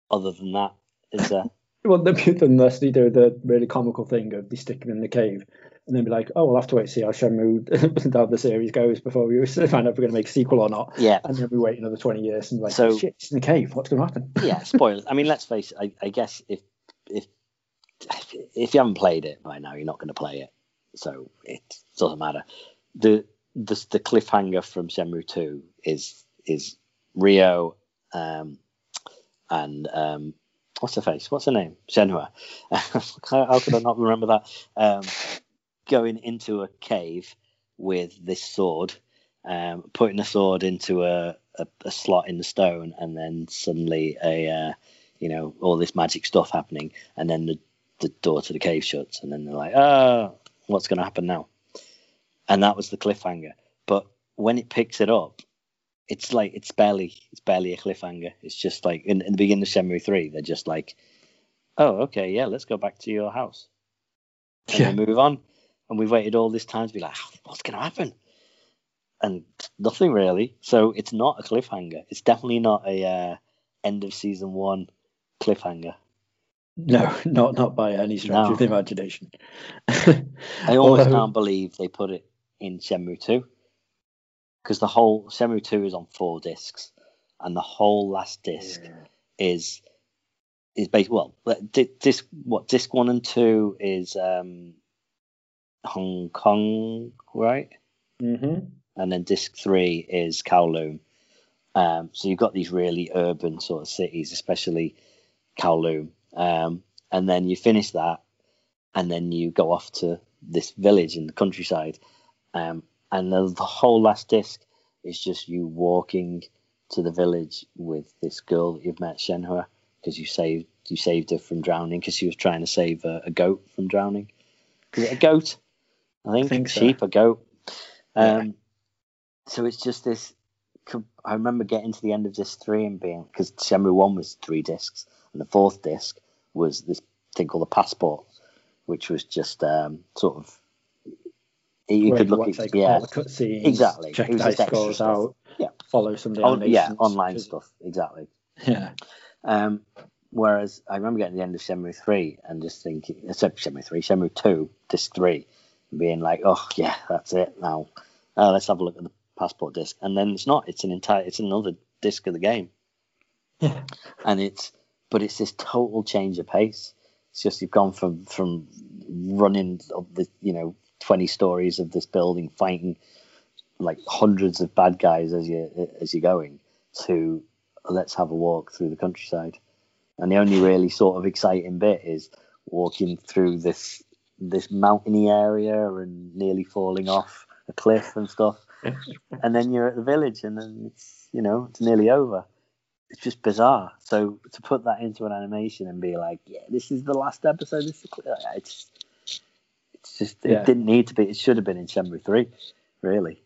other than that, is there? (laughs) Well, the, unless they do the really comical thing of they stick him in the cave and then be like, oh, we'll have to wait to see how Shenmue, (laughs) how the series goes before we (laughs) find out if we're going to make a sequel or not. yeah, And then we wait another 20 years and like, So- shit, it's in the cave. What's going to happen? yeah. Spoilers. I mean, let's face it. I, I guess if if if you haven't played it by now, you're not going to play it, so it doesn't matter. The the the cliffhanger from Shenmue Two is is Ryo um, and um, what's her face? What's her name? Shenhua. (laughs) how, could I not remember that? Um, going into a cave with this sword, um, putting a sword into a, a, a, slot in the stone, and then suddenly a uh, you know all this magic stuff happening, and then the the door to the cave shuts, and then they're like, oh, what's going to happen now? And that was the cliffhanger. But when it picks it up, it's like it's barely it's barely a cliffhanger. It's just like in, in the beginning of Shenmue three, they're just like, oh, okay, yeah, let's go back to your house, and yeah. move on. And we've waited all this time to be like, what's going to happen? And nothing really. So it's not a cliffhanger. It's definitely not a uh, end of season one cliffhanger. No, not not by any stretch no. of the imagination. I almost Although... can't believe they put it in Shenmue 2 because the whole Shenmue 2 is on four discs, and the whole last disc yeah. is is based well. Disc what disc one and two is um, Hong Kong, right? Mm-hmm. And then disc three is Kowloon. Um, so you've got these really urban sort of cities, especially Kowloon. Um, and then you finish that, and then you go off to this village in the countryside. Um, and the, the, whole last disc is just you walking to the village with this girl that you've met, Shenhua, because you saved you saved her from drowning because she was trying to save a, a goat from drowning. Is it a goat? I think, I think sheep, so. a goat. Um, yeah. So it's just this. I remember getting to the end of this three and being because Shenmue one was three discs, and the fourth disc was this thing called the passport, which was just um, sort of you could look at yeah cutscenes, exactly check dice scores out, yeah, follow some of the oh, yeah online stuff exactly yeah. Um, whereas I remember getting to the end of Shenmue three and just thinking, except Shenmue three, Shenmue two, disc three, being like, oh yeah, that's it now. Uh, let's have a look at the passport disc, and then it's not. It's an entire. It's another disc of the game. Yeah. And it's, but it's this total change of pace. It's just you've gone from from running of the you know twenty stories of this building, fighting like hundreds of bad guys as you as you're going, to let's have a walk through the countryside. And the only really sort of exciting bit is walking through this this mountainy area and nearly falling off a cliff and stuff. (laughs) and then you're at the village and then it's you know, it's nearly over. It's just bizarre. So to put that into an animation and be like, yeah, this is the last episode. This is it's it's just yeah. it didn't need to be. It should have been in Shenmue three, really.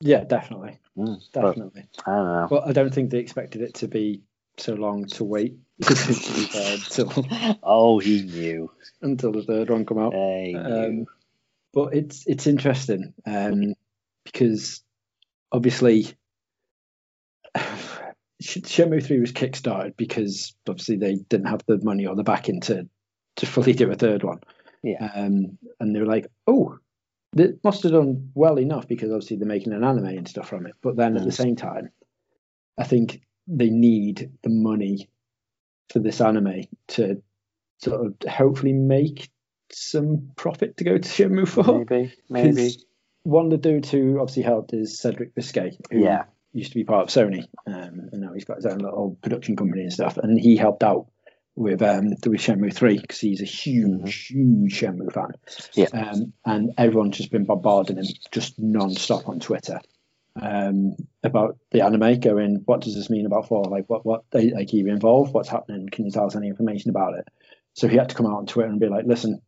Yeah, definitely, mm, definitely. I don't know. Well, I don't think they expected it to be so long to wait (laughs) until. (laughs) oh, he knew until the third one come out. Um, but it's it's interesting um, because obviously (sighs) Shenmue three was kickstarted because obviously they didn't have the money or the backing to to fully do a third one. Yeah. Um, and they were like, oh, they must have done well enough because obviously they're making an anime and stuff from it. But then at the same time, I think they need the money for this anime to sort of hopefully make some profit to go to Shenmue 4. Maybe, maybe. One of the dudes who obviously helped is Cedric Biscay, who yeah. used to be part of Sony, um, and now he's got his own little production company and stuff. And he helped out with um with Shenmue three because he's a huge, mm-hmm. huge Shenmue fan. Yeah. Um, and everyone's just been bombarding him just non-stop on Twitter um, about the anime, going, "What does this mean about four? Like, what what they like? Are you involved? What's happening? Can you tell us any information about it?" So he had to come out on Twitter and be like, "Listen,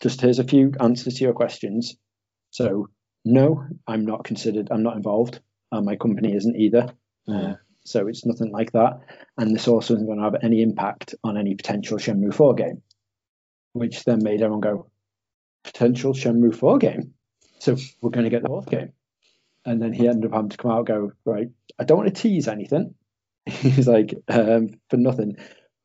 just here's a few answers to your questions. So, no, I'm not considered. I'm not involved. And my company isn't either. Uh, so it's nothing like that. And this also isn't going to have any impact on any potential Shenmue 4 game, which then made everyone go, potential Shenmue 4 game. So we're going to get the fourth game. And then he ended up having to come out and go, right, I don't want to tease anything. (laughs) He's like, um, for nothing.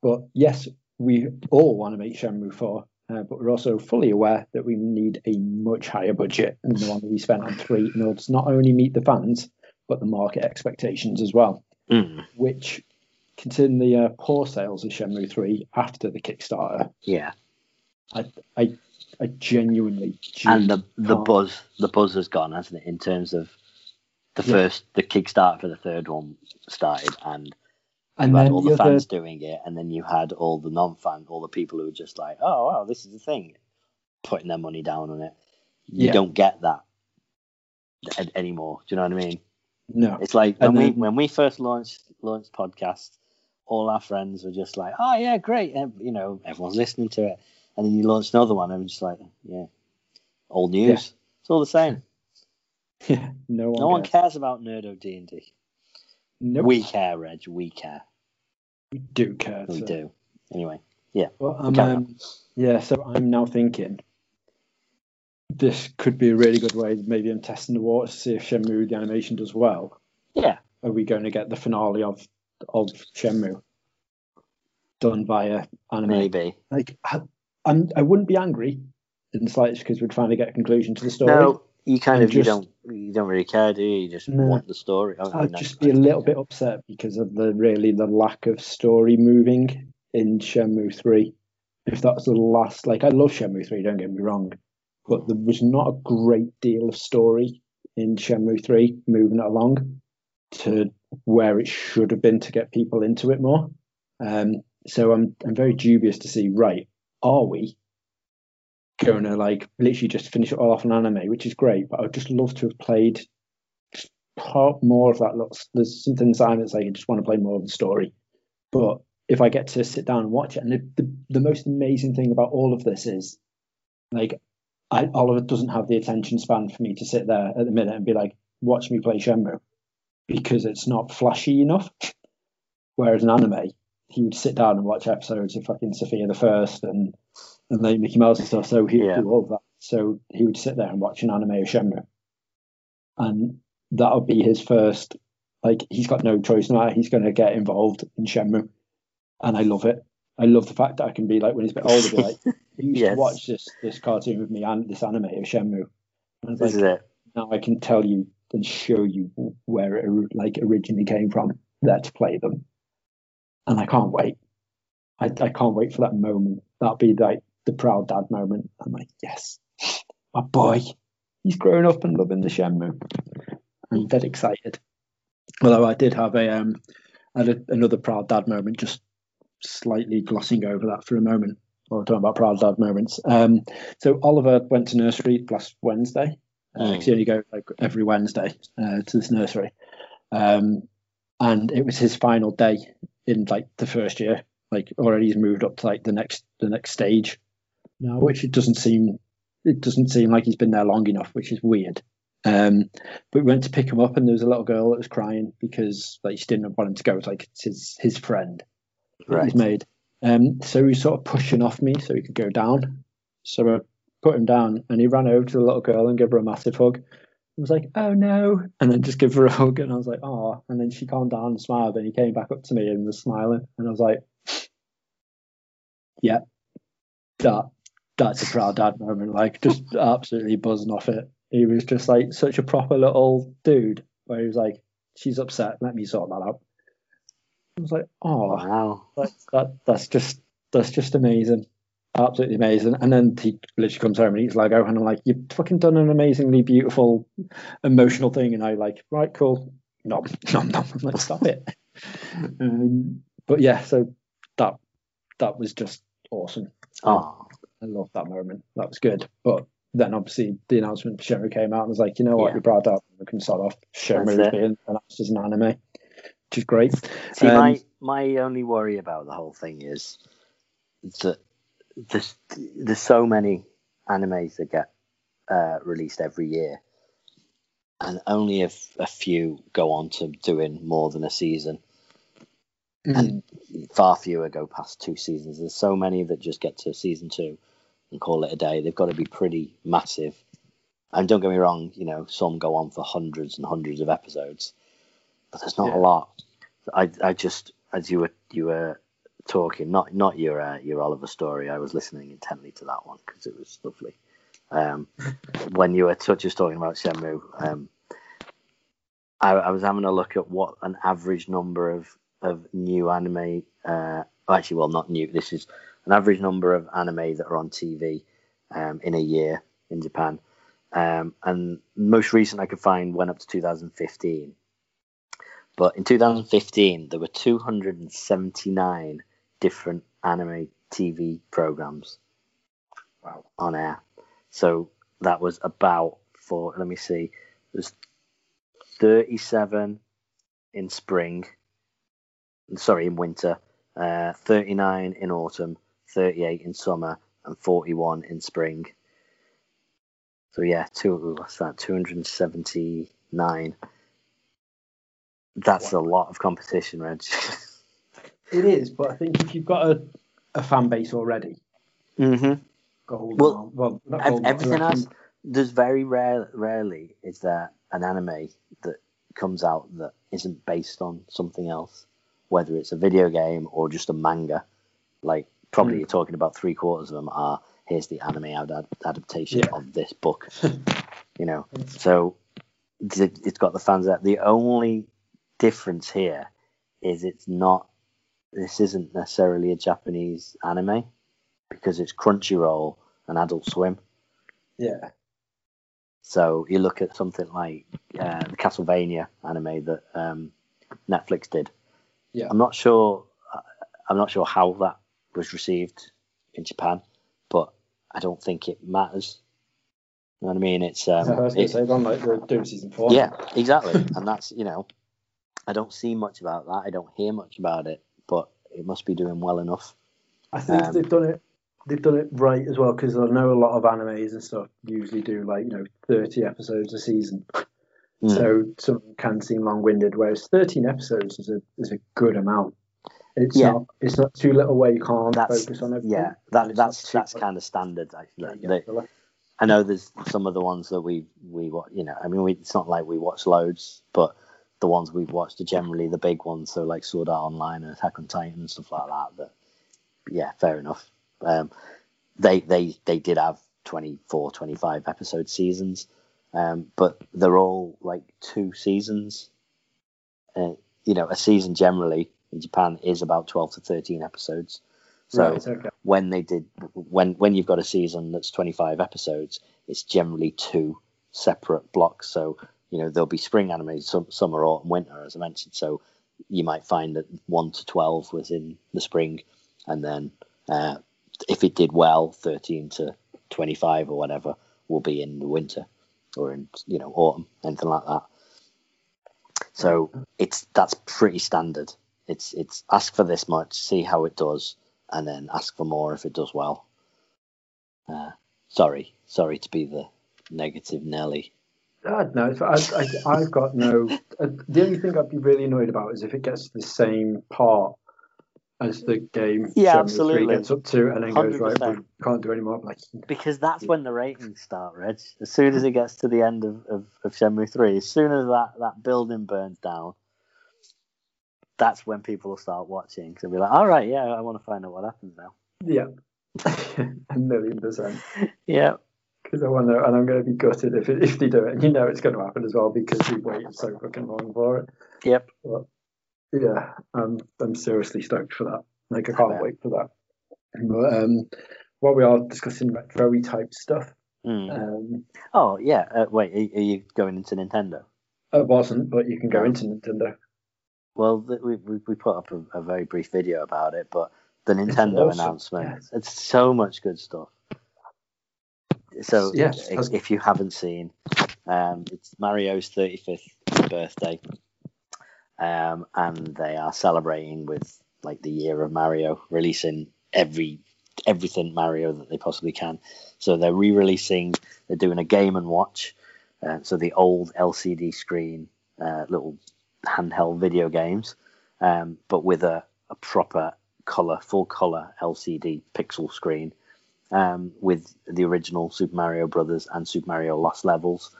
But yes, we all want to make Shenmue 4, uh, but we're also fully aware that we need a much higher budget than the one we spent on 3 in order to not only meet the fans, but the market expectations as well mm. which considering the uh, poor sales of Shenmue 3 after the Kickstarter. Yeah. I I I genuinely, and the the buzz the buzz has gone, hasn't it? In terms of the yeah. first the Kickstarter for the third one started, and And you had all the the other, fans doing it, and then you had all the non-fan, all the people who were just like, "Oh, wow, this is the thing," putting their money down on it. You Yeah. don't get that anymore. Do you know what I mean? No, It's like when And we then- when we first launched launched podcast, all our friends were just like, "Oh yeah, great," and, you know, everyone's listening to it, and then you launch another one, and we're just like, "Yeah, old news. It's all the same. (laughs) yeah, no one, no one cares. cares about Nerdo D and D. Nope, We care, Reg. We care. we do care. We so- do. Anyway, yeah. Well, I'm, um, yeah, so I'm now thinking this could be a really good way. Maybe I'm testing the waters to see if Shenmue the animation does well. yeah, Are we going to get the finale of of Shenmue done via anime? maybe. Like, I, I'm, I wouldn't be angry in the slightest because we'd finally get a conclusion to the story. No, you kind And of you don't you don't really care, do you? You just No. want the story. I'd nice, just be a little bit upset because of the really the lack of story moving in Shenmue three. If that's the last, like I love Shenmue three, don't get me wrong, but there was not a great deal of story in Shenmue three moving it along to where it should have been to get people into it more. Um, so I'm I'm very dubious to see. Right, are we going to like literally just finish it all off on anime, which is great, but I'd just love to have played part more of that. Little, there's something inside that's like I just want to play more of the story. But if I get to sit down and watch it, and the, the, the most amazing thing about all of this is, like, I, Oliver doesn't have the attention span for me to sit there at the minute and be like, watch me play Shenmue, because it's not flashy enough. Whereas in anime, he would sit down and watch episodes of fucking Sofia the First and and Mickey Mouse and stuff. So he would Yeah. do all of that. So he would sit there and watch an anime of Shenmue, and that would be his first. Like he's got no choice now. He's going to get involved in Shenmue, and I love it. I love the fact that I can be like when he's a bit older, be like, (laughs) "You used Yes. to watch this this cartoon with me and this anime of Shenmue." And This like, is it. now I can tell you and show you where it like originally came from there to play them, and I can't wait. I, I can't wait for that moment. That'll be like the proud dad moment. I'm like, yes, my boy, he's grown up and loving the Shenmue. I'm dead excited. Although I did have a um, I had a, another proud dad moment, just slightly glossing over that for a moment. Or talking about proud dad moments. Um, so Oliver went to nursery last Wednesday. Uh, 'cause he only go like every Wednesday uh, to this nursery, um, and it was his final day in like the first year. Like already he's moved up to like the next the next stage now, which it doesn't seem it doesn't seem like he's been there long enough, which is weird. Um, but we went to pick him up, and there was a little girl that was crying because like she didn't want him to go. It's like it's his his friend that Right. he's made. Um, so he was sort of pushing off me so he could go down. So I put him down, and he ran over to the little girl and gave her a massive hug. I was like, "Oh no!" and then just give her a hug, and I was like, "Oh!" And then she calmed down and smiled, and he came back up to me and was smiling, and I was like, "Yeah, that that's a proud dad moment." Like just (laughs) absolutely buzzing off it. He was just like such a proper little dude, where he was like, "She's upset, let me sort that out." I was like, "Oh." Wow. that, that that's just that's just amazing. Absolutely amazing. And then he literally comes home and eats lego and i'm like you've fucking done an amazingly beautiful emotional thing. And i like right cool. Nom (laughs) nom nom. I'm like stop it. Um, but yeah so that that was just awesome. Oh, i love that moment. That was good. But then obviously the announcement for Shenmue came out and was like, you know what, Yeah. you brought up we can start off That's it. being announced as an anime, which is great. See, Um, my my only worry about the whole thing is that there's there's so many animes that get uh, released every year, and only a few go on to doing more than a season. And far fewer go past two seasons. There's so many that just get to season two and call it a day. They've got to be pretty massive. And don't get me wrong, you know, some go on for hundreds and hundreds of episodes, but there's not Yeah. a lot. I, I just as you were you were talking, not not your uh, your Oliver story. I was listening intently to that one because it was lovely. Um, when you were just talking about Shenmue, um, I, I was having a look at what an average number of of new anime. Uh, actually, well, not new. This is an average number of anime that are on TV um, in a year in Japan. Um, and most recent I could find went up to 2015. But in 2015, there were 279 different anime TV programs Wow. on air. So that was about for let me see, there's 37 in spring. Sorry, in winter. Uh, 39 in autumn, 38 in summer, and 41 in spring. So yeah, two what's that? 279. That's a lot of competition, Reg. (laughs) It is, but I think if you've got a, a fan base already, mm-hmm. Golden Well, well, Golden everything else, there's very rare, rarely is there an anime that comes out that isn't based on something else, whether it's a video game or just a manga. Like probably Hmm. you're talking about three quarters of them are here's the anime ad- adaptation Yeah. of this book. (laughs) you know, so it's got the fans out. The only difference here is it's not. This isn't necessarily a Japanese anime because it's Crunchyroll and Adult Swim. Yeah. So you look at something like uh, the Castlevania anime that um, Netflix did. Yeah. I'm not sure. I'm not sure how that was received in Japan, but I don't think it matters. You know what I mean? It's um, (laughs) I was going it- on like they're doing season four. yeah, exactly. and that's you know, I don't see much about that. I don't hear much about it, but it must be doing well enough. I think Um, they've done it. They've done it right as well because I know a lot of animes and stuff usually do like you know thirty episodes a season, Mm. so some can seem long-winded. Whereas thirteen episodes is a is a good amount. It's Yeah. not it's not too little where you can't That's focus on everything. yeah, that that's that's much kind of standard actually. get They- I know there's some of the ones that we we wa- you know I mean we, it's not like we watch loads, but the ones we've watched are generally the big ones, so like Sword Art Online and Attack on Titan and stuff like that. But yeah, fair enough. Um, they they they did have 24, 25 episode seasons, um, but they're all like two seasons. Uh, you know, a season generally in Japan is about twelve to thirteen episodes. So right, okay. when they did when when you've got a season that's 25 episodes it's generally two separate blocks so you know there'll be spring anime some summer autumn winter as i mentioned so you might find that 1 to 12 was in the spring and then uh, if it did well 13 to 25 or whatever will be in the winter or in you know autumn anything like that so it's that's pretty standard it's it's ask for this much see how it does and then ask for more if it does well. Uh, sorry, sorry to be the negative Nelly. No, it's- I, I, I've got no. Uh, the only thing I'd be really annoyed about is if it gets to the same part as the game. Yeah, absolutely. 3 Gets up to and then goes right. We can't do any more. Like, Because that's when the ratings start, Reg. As soon as it gets to the end of, of, of Shenmue 3, as soon as that, that building burns down, that's when people will start watching. So they'll be like, all right, yeah, I want to find out what happens now. yeah, (laughs) a million percent. (laughs) Yeah. Because I want to, and I'm going to be gutted if it, if they do it. And you know it's going to happen as well because we waited so fucking long for it. Yep. But yeah, I'm I'm seriously stoked for that. Like I can't wait for that. But um, while we are discussing retro type stuff, Mm. um, Oh, yeah. Uh, wait, are, are you going into Nintendo? it wasn't, but you can go into Nintendo. Well, th- we, we, we put up a, a very brief video about it, but the Nintendo awesome, announcement, yes. it's so much good stuff. So, Yes, if, if you haven't seen, um, it's Mario's 35th birthday, um, and they are celebrating with like the year of Mario, releasing every everything Mario that they possibly can. So they're re-releasing, they're doing a Game and Watch, uh, so the old LCD screen, uh, little handheld video games, um, but with a, a proper color, full color LCD pixel screen, um, with the original Super Mario Brothers and Super Mario Lost Levels,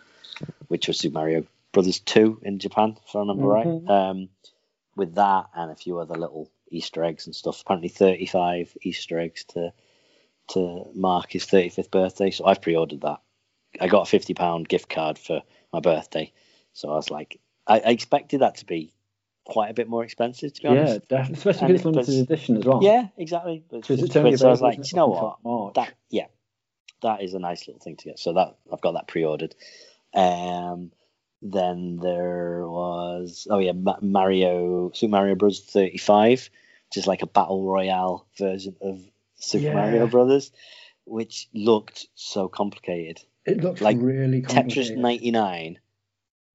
which are Super Mario Brothers Two in Japan, if I remember Mhm. right. Um, with that and a few other little Easter eggs and stuff. Apparently, thirty-five Easter eggs to to mark his thirty-fifth birthday. So I've pre-ordered that. I got a fifty pound gift card for my birthday, so I was like, I, I expected that to be quite a bit more expensive, to be honest. Yeah, definitely, especially if it's limited edition as well. Yeah, exactly. But because it's only so I was like, you know what? March. That yeah, that is a nice little thing to get. So that I've got that pre-ordered. Um, then there was oh yeah, Mario Super Mario Bros. 35, which is like a battle royale version of Super Yeah. Mario Brothers, which looked so complicated. It looked Like really Tetris 99,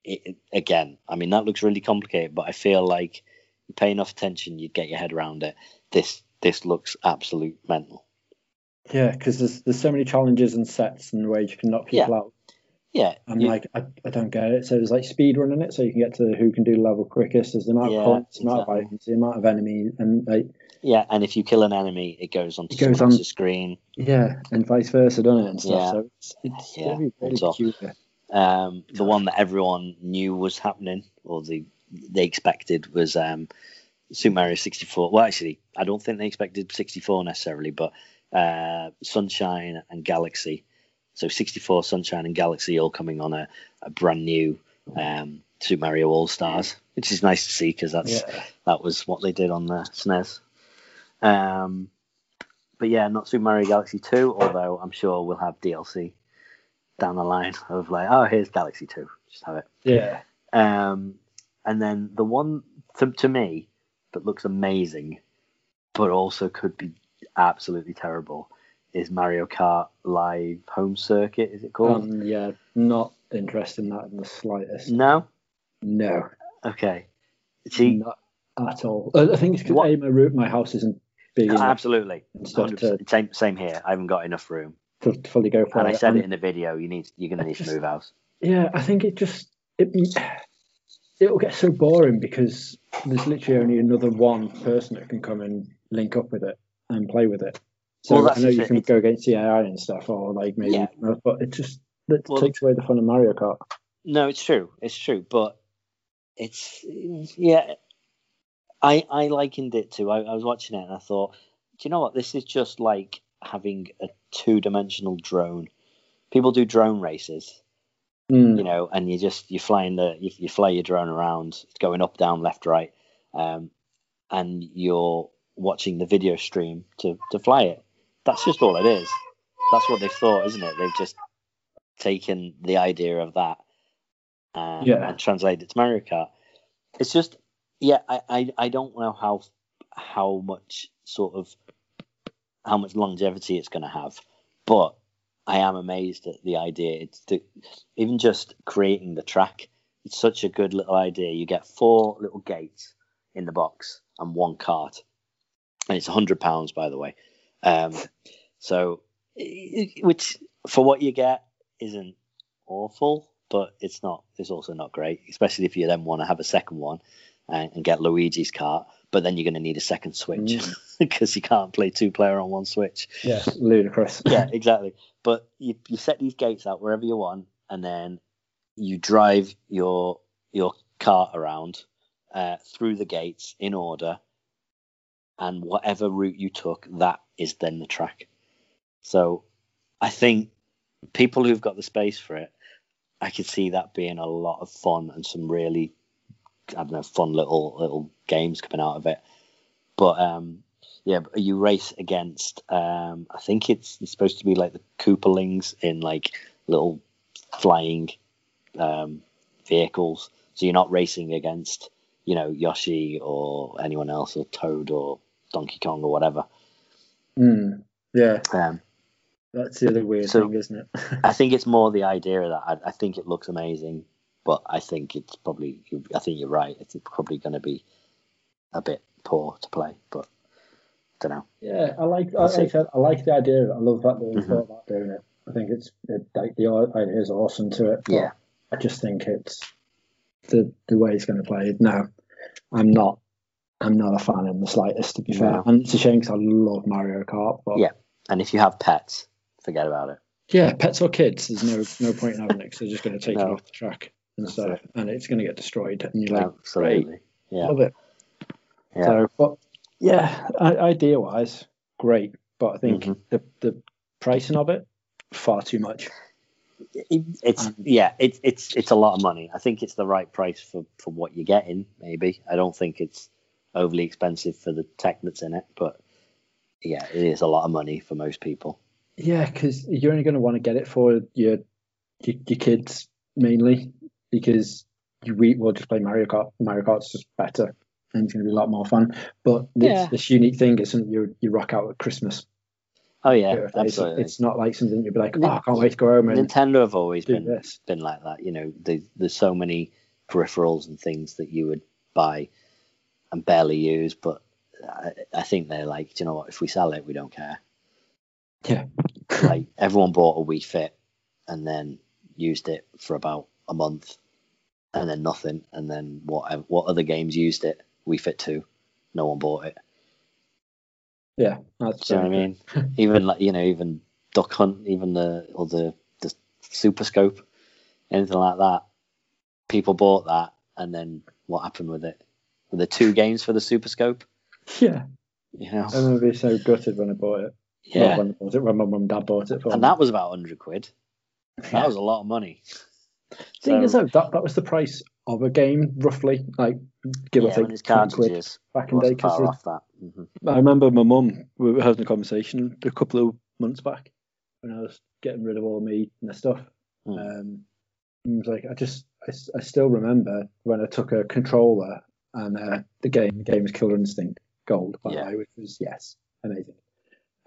it, it- again, I mean that looks really complicated, but I feel like you pay enough attention, you'd get your head around it. This this looks absolute mental. Yeah, because there's there's so many challenges and sets and ways you can knock people out. Yeah, I'm you- like, I, I don't get it. So there's like speed running it, so you can get to who can do the level quickest. There's the amount Yeah, of points, the amount exactly. of items, the amount of enemies, and like yeah, and if you kill an enemy, it goes onto It goes on- else's screen. yeah, and vice versa, doesn't it? And stuff. Yeah. So it's it's Yeah, really, really it's. Um, the one that everyone knew was happening, or the they expected, was um, Super Mario 64. Well, actually, I don't think they expected 64 necessarily, but uh, Sunshine and Galaxy. So 64, Sunshine, and Galaxy all coming on a, a brand new um, Super Mario All Stars, which is nice to see because that's Yeah. that was what they did on the SNES. Um, but yeah, not Super Mario Galaxy 2, although I'm sure we'll have DLC down the line of like, oh, here's Galaxy 2. Just have it. Yeah. Um, and then the one to, to me that looks amazing, but also could be absolutely terrible, is Mario Kart Live Home Circuit. Is it called? Um, yeah, not interested in that in the slightest. no. No, Okay. See, not at all. I think it's because my route, my house isn't big enough absolutely. and stuff 100%. Same, same here. I haven't got enough room. To, to fully go for And I said And- it in the video. You need, you're going to need to move house. Yeah, I think it just it it'll get so boring because there's literally only another one person that can come and link up with it and play with it. So Well, I know you can go against the AI and stuff, or like maybe, Yeah. but it just it Well- takes away the fun of Mario Kart. No, it's true. It's true, but it's yeah. I I likened it to. I, I was watching it and I thought, do you know what? This is just like having a two-dimensional drone. People do drone races, Mm. you know, and you just you're flying the you, you fly your drone around, it's going up, down, left, right, um, and you're watching the video stream to to fly it. That's just all it is. That's what they've thought, isn't it? They've just taken the idea of that um, Yeah. and translated it to Mario Kart. It's just, yeah, I, I, I don't know how how much sort of how much longevity it's going to have, but I am amazed at the idea. It's the, even just creating the track. It's such a good little idea. You get four little gates in the box and one cart, and it's a hundred pounds, by the way. Um, so, which for what you get isn't awful, but it's not. It's also not great, especially if you then want to have a second one and, and get Luigi's cart. But then you're going to need a second switch Mm. (laughs) because you can't play two player on one switch. Yeah, ludicrous. (laughs) Yeah, exactly. But you you set these gates out wherever you want, and then you drive your your cart around uh, through the gates in order, and whatever route you took, that is then the track. So, I think people who've got the space for it, I could see that being a lot of fun and some really, I don't know, fun little little games coming out of it. But um, yeah, you race against. Um, I think it's, it's supposed to be like the Koopalings in like little flying um, vehicles. So you're not racing against, you know, Yoshi or anyone else or Toad or Donkey Kong or whatever. Mm. Yeah, Um, that's the other weird So- thing, isn't it? (laughs) I think it's more the idea of that I, I think it looks amazing, but I think it's probably. I think you're right. It's probably going to be a bit poor to play, but I don't know. Yeah, I like. I, like I, like the idea. I love that we Mhm. thought about doing it. I think it's it, like the idea is awesome to it. Yeah. I just think it's the the way it's going to play. No, I'm not. I'm not a fan in the slightest, to be fair. No. And it's a shame because I love Mario Kart. But Yeah. And if you have pets, forget about it. yeah, pets or kids, there's no no point in having it 'cause they're just going to take it No. off the track and That's stuff, and it's going to get destroyed. And you're like, Absolutely. Yeah. love it. Yeah. So, but yeah, idea wise, great. But I think Mhm. the the pricing of it far too much. It, it's Um, yeah, it's it's it's a lot of money. I think it's the right price for for what you're getting. Maybe I don't think it's overly expensive for the tech that's in it, but yeah, it is a lot of money for most people. Yeah, because you're only going to want to get it for your, your your kids mainly. Because you we will just play Mario Kart. Mario Kart's just better and it's going to be a lot more fun. But this, Yeah. this unique thing is something you you rock out at Christmas. Oh yeah, It's, absolutely. it's not like something you'd be like, oh, I can't wait to go home and Nintendo have always been this. been like that. You know, there's, there's so many peripherals and things that you would buy and barely use, but I, I think they're like, do you know what? If we sell it, we don't care. Yeah. like everyone bought a Wii Fit and then used it for about a month, and then nothing, and then what? What other games used it? Wii Fit Two, no one bought it. Yeah, that's Do you know what I mean? (laughs) even like you know, even Duck Hunt, even the or the the Super Scope, anything like that. People bought that, and then what happened with it? Were there two games for the Super Scope? (laughs) Yeah, You know, I remember being so gutted when I bought it. Not yeah, when I bought it, when my mum and dad bought it for and me. that was about hundred quid. That was a lot of money. Thing is So- though, that, that was the price of a game roughly, like give or take when it's 20 quid cartridges, back in day. 'cause off that. hmm I remember my mum, we were having a conversation a couple of months back when I was getting rid of all my stuff. Hmm. Um, and I was like, I just, I, I still remember when I took a controller and uh, the game, the game was Killer Instinct Gold, by Yeah. the which was, yes, amazing.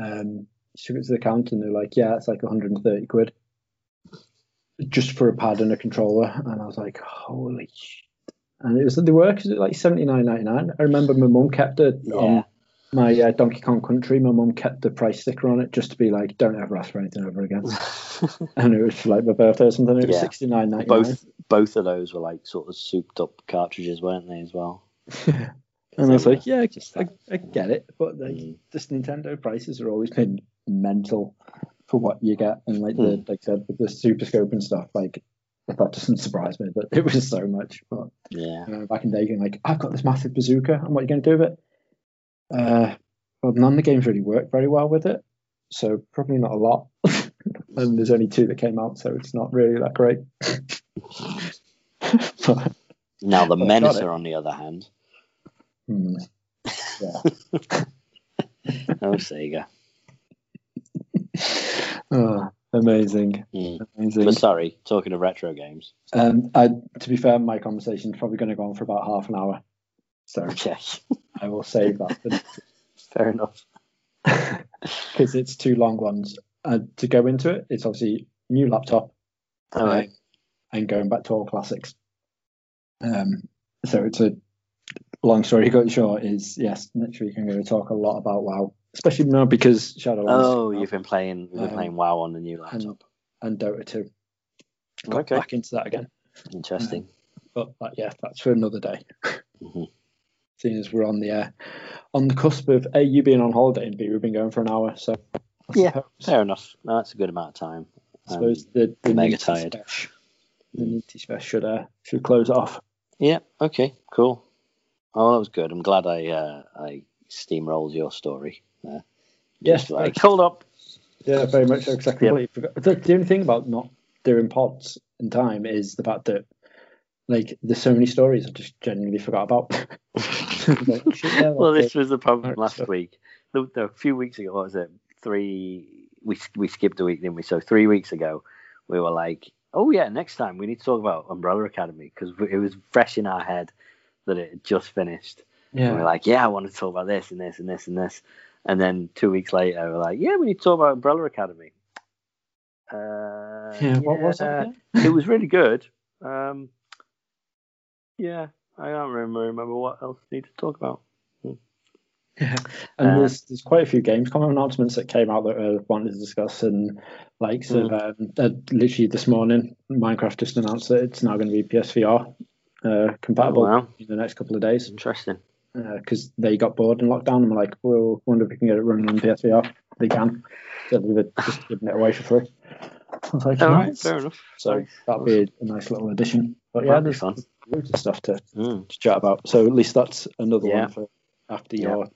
Um, took it to the counter and they're like, yeah, it's like 130 quid just for a pad and a controller. And I was like, holy shit. And it was, they were 'cause it was like 79.99. I remember my mum kept it Yeah. on my uh, Donkey Kong Country, my mum kept the price sticker on it just to be like, don't ever ask for anything ever again. (laughs) and it was for like my birthday or something. It was Yeah. sixty nine ninety nine. both both of those were like sort of souped up cartridges, weren't they as well? (laughs) and I was like, yeah, Just I, that. I get it, but like Mm. this Nintendo prices are always been mental for what you get, and like the Hmm. like I said with the Super Scope and stuff, like that doesn't surprise me, but (laughs) it was so much. But Yeah. I remember back in the day, going like, I've got this massive bazooka, and what are you going to do with it? Uh, well, none of the games really work very well with it, so probably not a lot. (laughs) and there's only two that came out, so it's not really that great. (laughs) but, Now the. Menacer, on the other hand, hmm, yeah. oh Sega. Oh, amazing, Mm. amazing. But sorry, talking of retro games. Um, I, to be fair, my conversation is probably going to go on for about half an hour, so Okay, (laughs) I will save that (laughs) fair enough. (laughs) because it's two long ones. Uh, to go into it, it's obviously new laptop right. um, and going back to all classics. Um, so it's a long story cut short. Is yes, next week I'm going to talk a lot about WoW, especially now because Shadowlands Oh, you've been playing. You've been Um, playing WoW on the new laptop. and Dota 2. Got Okay, back into that again, interesting. but that, yeah, that's for another day. Mhm. (laughs) seeing as we're on the uh, on the cusp of a you being on holiday and b we've been going for an hour so I Yeah. suppose, Fair enough. No, that's a good amount of time. I suppose the, the mega tired. Spesh- the Nitty Spesh should uh, should close off Yeah. Okay. Cool. Oh, that was good. I'm glad I uh, I steamrolled your story. Uh, Yes, I hold up. yeah very much so I Yep. the, the only thing about not doing pods in time is the fact that like there's so many stories I just genuinely forgot about (laughs) Like, yeah, well, this was the problem last so- week. No, no, a few weeks ago, what was it? Three. We we skipped a week, didn't we? So three weeks ago, we were like, "Oh yeah, next time we need to talk about Umbrella Academy" because it was fresh in our head that it had just finished. it. And we yeah we're like, "Yeah, I want to talk about this and this and this and this." And then two weeks later, we're like, "Yeah, we need to talk about Umbrella Academy." Uh, yeah what was yeah, that again? it was (laughs) really good. Um, yeah, I don't remember remember what else we need to talk about. Yeah, and Uh, there's there's quite a few Gamescom announcements that came out that I wanted to discuss, and like so, um, uh, literally this morning, Minecraft just announced that it's now going to be PSVR uh, compatible Oh, wow. in the next couple of days Interesting. Because they got bored in lockdown and were like, "We'll wonder if we can get it running on PSVR." They can, so they're just giving it away for free. I was like, All right, nice. fair enough. So Nice. that'll be a nice little addition. But yeah, there's fun. loads of stuff to, Mm. to chat about. So at least that's another Yeah. one for after Yeah. your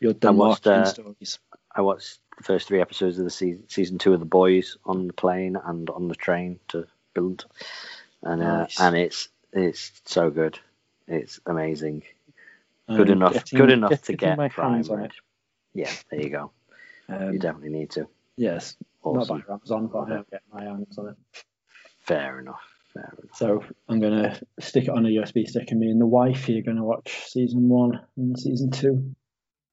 your I watched, uh, stories. I watched the first three episodes of the season, season two of The Boys on the plane and on the train to build, and uh, Nice. and it's it's so good. It's amazing. Good Um, enough. getting- good enough to get my Prime. hands on it. Yeah, there you go. Um, you definitely need to. yes, Awesome. not by Amazon, but I am getting my hands on it. Fair enough. Fair enough. So I'm gonna stick it on a USB stick, and me and the wife are gonna watch season one and season two.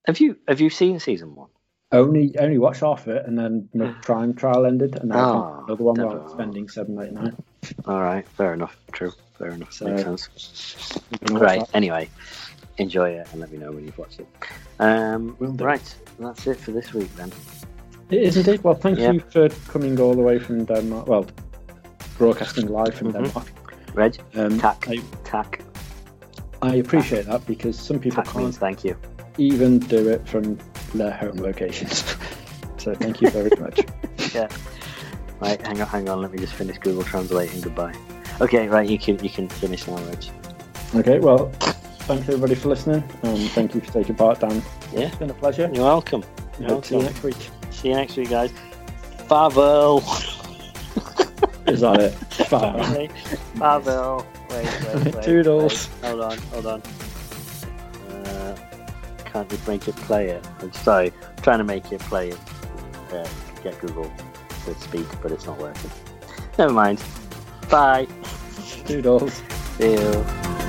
Have you have you seen season one? Only only watched half of it, and then my (sighs) Prime trial ended, and now I Oh, another one never- I'm spending seven ninety nine. All right, fair enough. True, fair enough. So- Makes sense. Right. Anyway, enjoy it and let me know when you've watched it. Um, right, that's it for this week then. It is indeed. Well, thank Yeah. you for coming all the way from Denmark. Well, broadcasting live from Mhm. Denmark. Reg, Um, tack, I, tack, I appreciate that because some people tack can't thank you. even do it from their home locations. (laughs) so thank you very much. (laughs) Yeah. Right, hang on, hang on. Let me just finish Google Translate and Goodbye. Okay, right. You can you can finish now, Reg. Okay, well, thanks everybody for listening, and thank you for taking part, Dan. Yeah. It's been a pleasure. You're welcome. You're to see you next week. See you next week, guys. Farvel. (laughs) Is that it? Bye. Farvel. Wait, wait, wait. Toodles. wait. Hold on, hold on. Uh, can't you make it play it? I'm sorry. I'm trying to make it play it. Uh, get Google to speak, but it's not working. Never mind. Bye. Toodles. See you.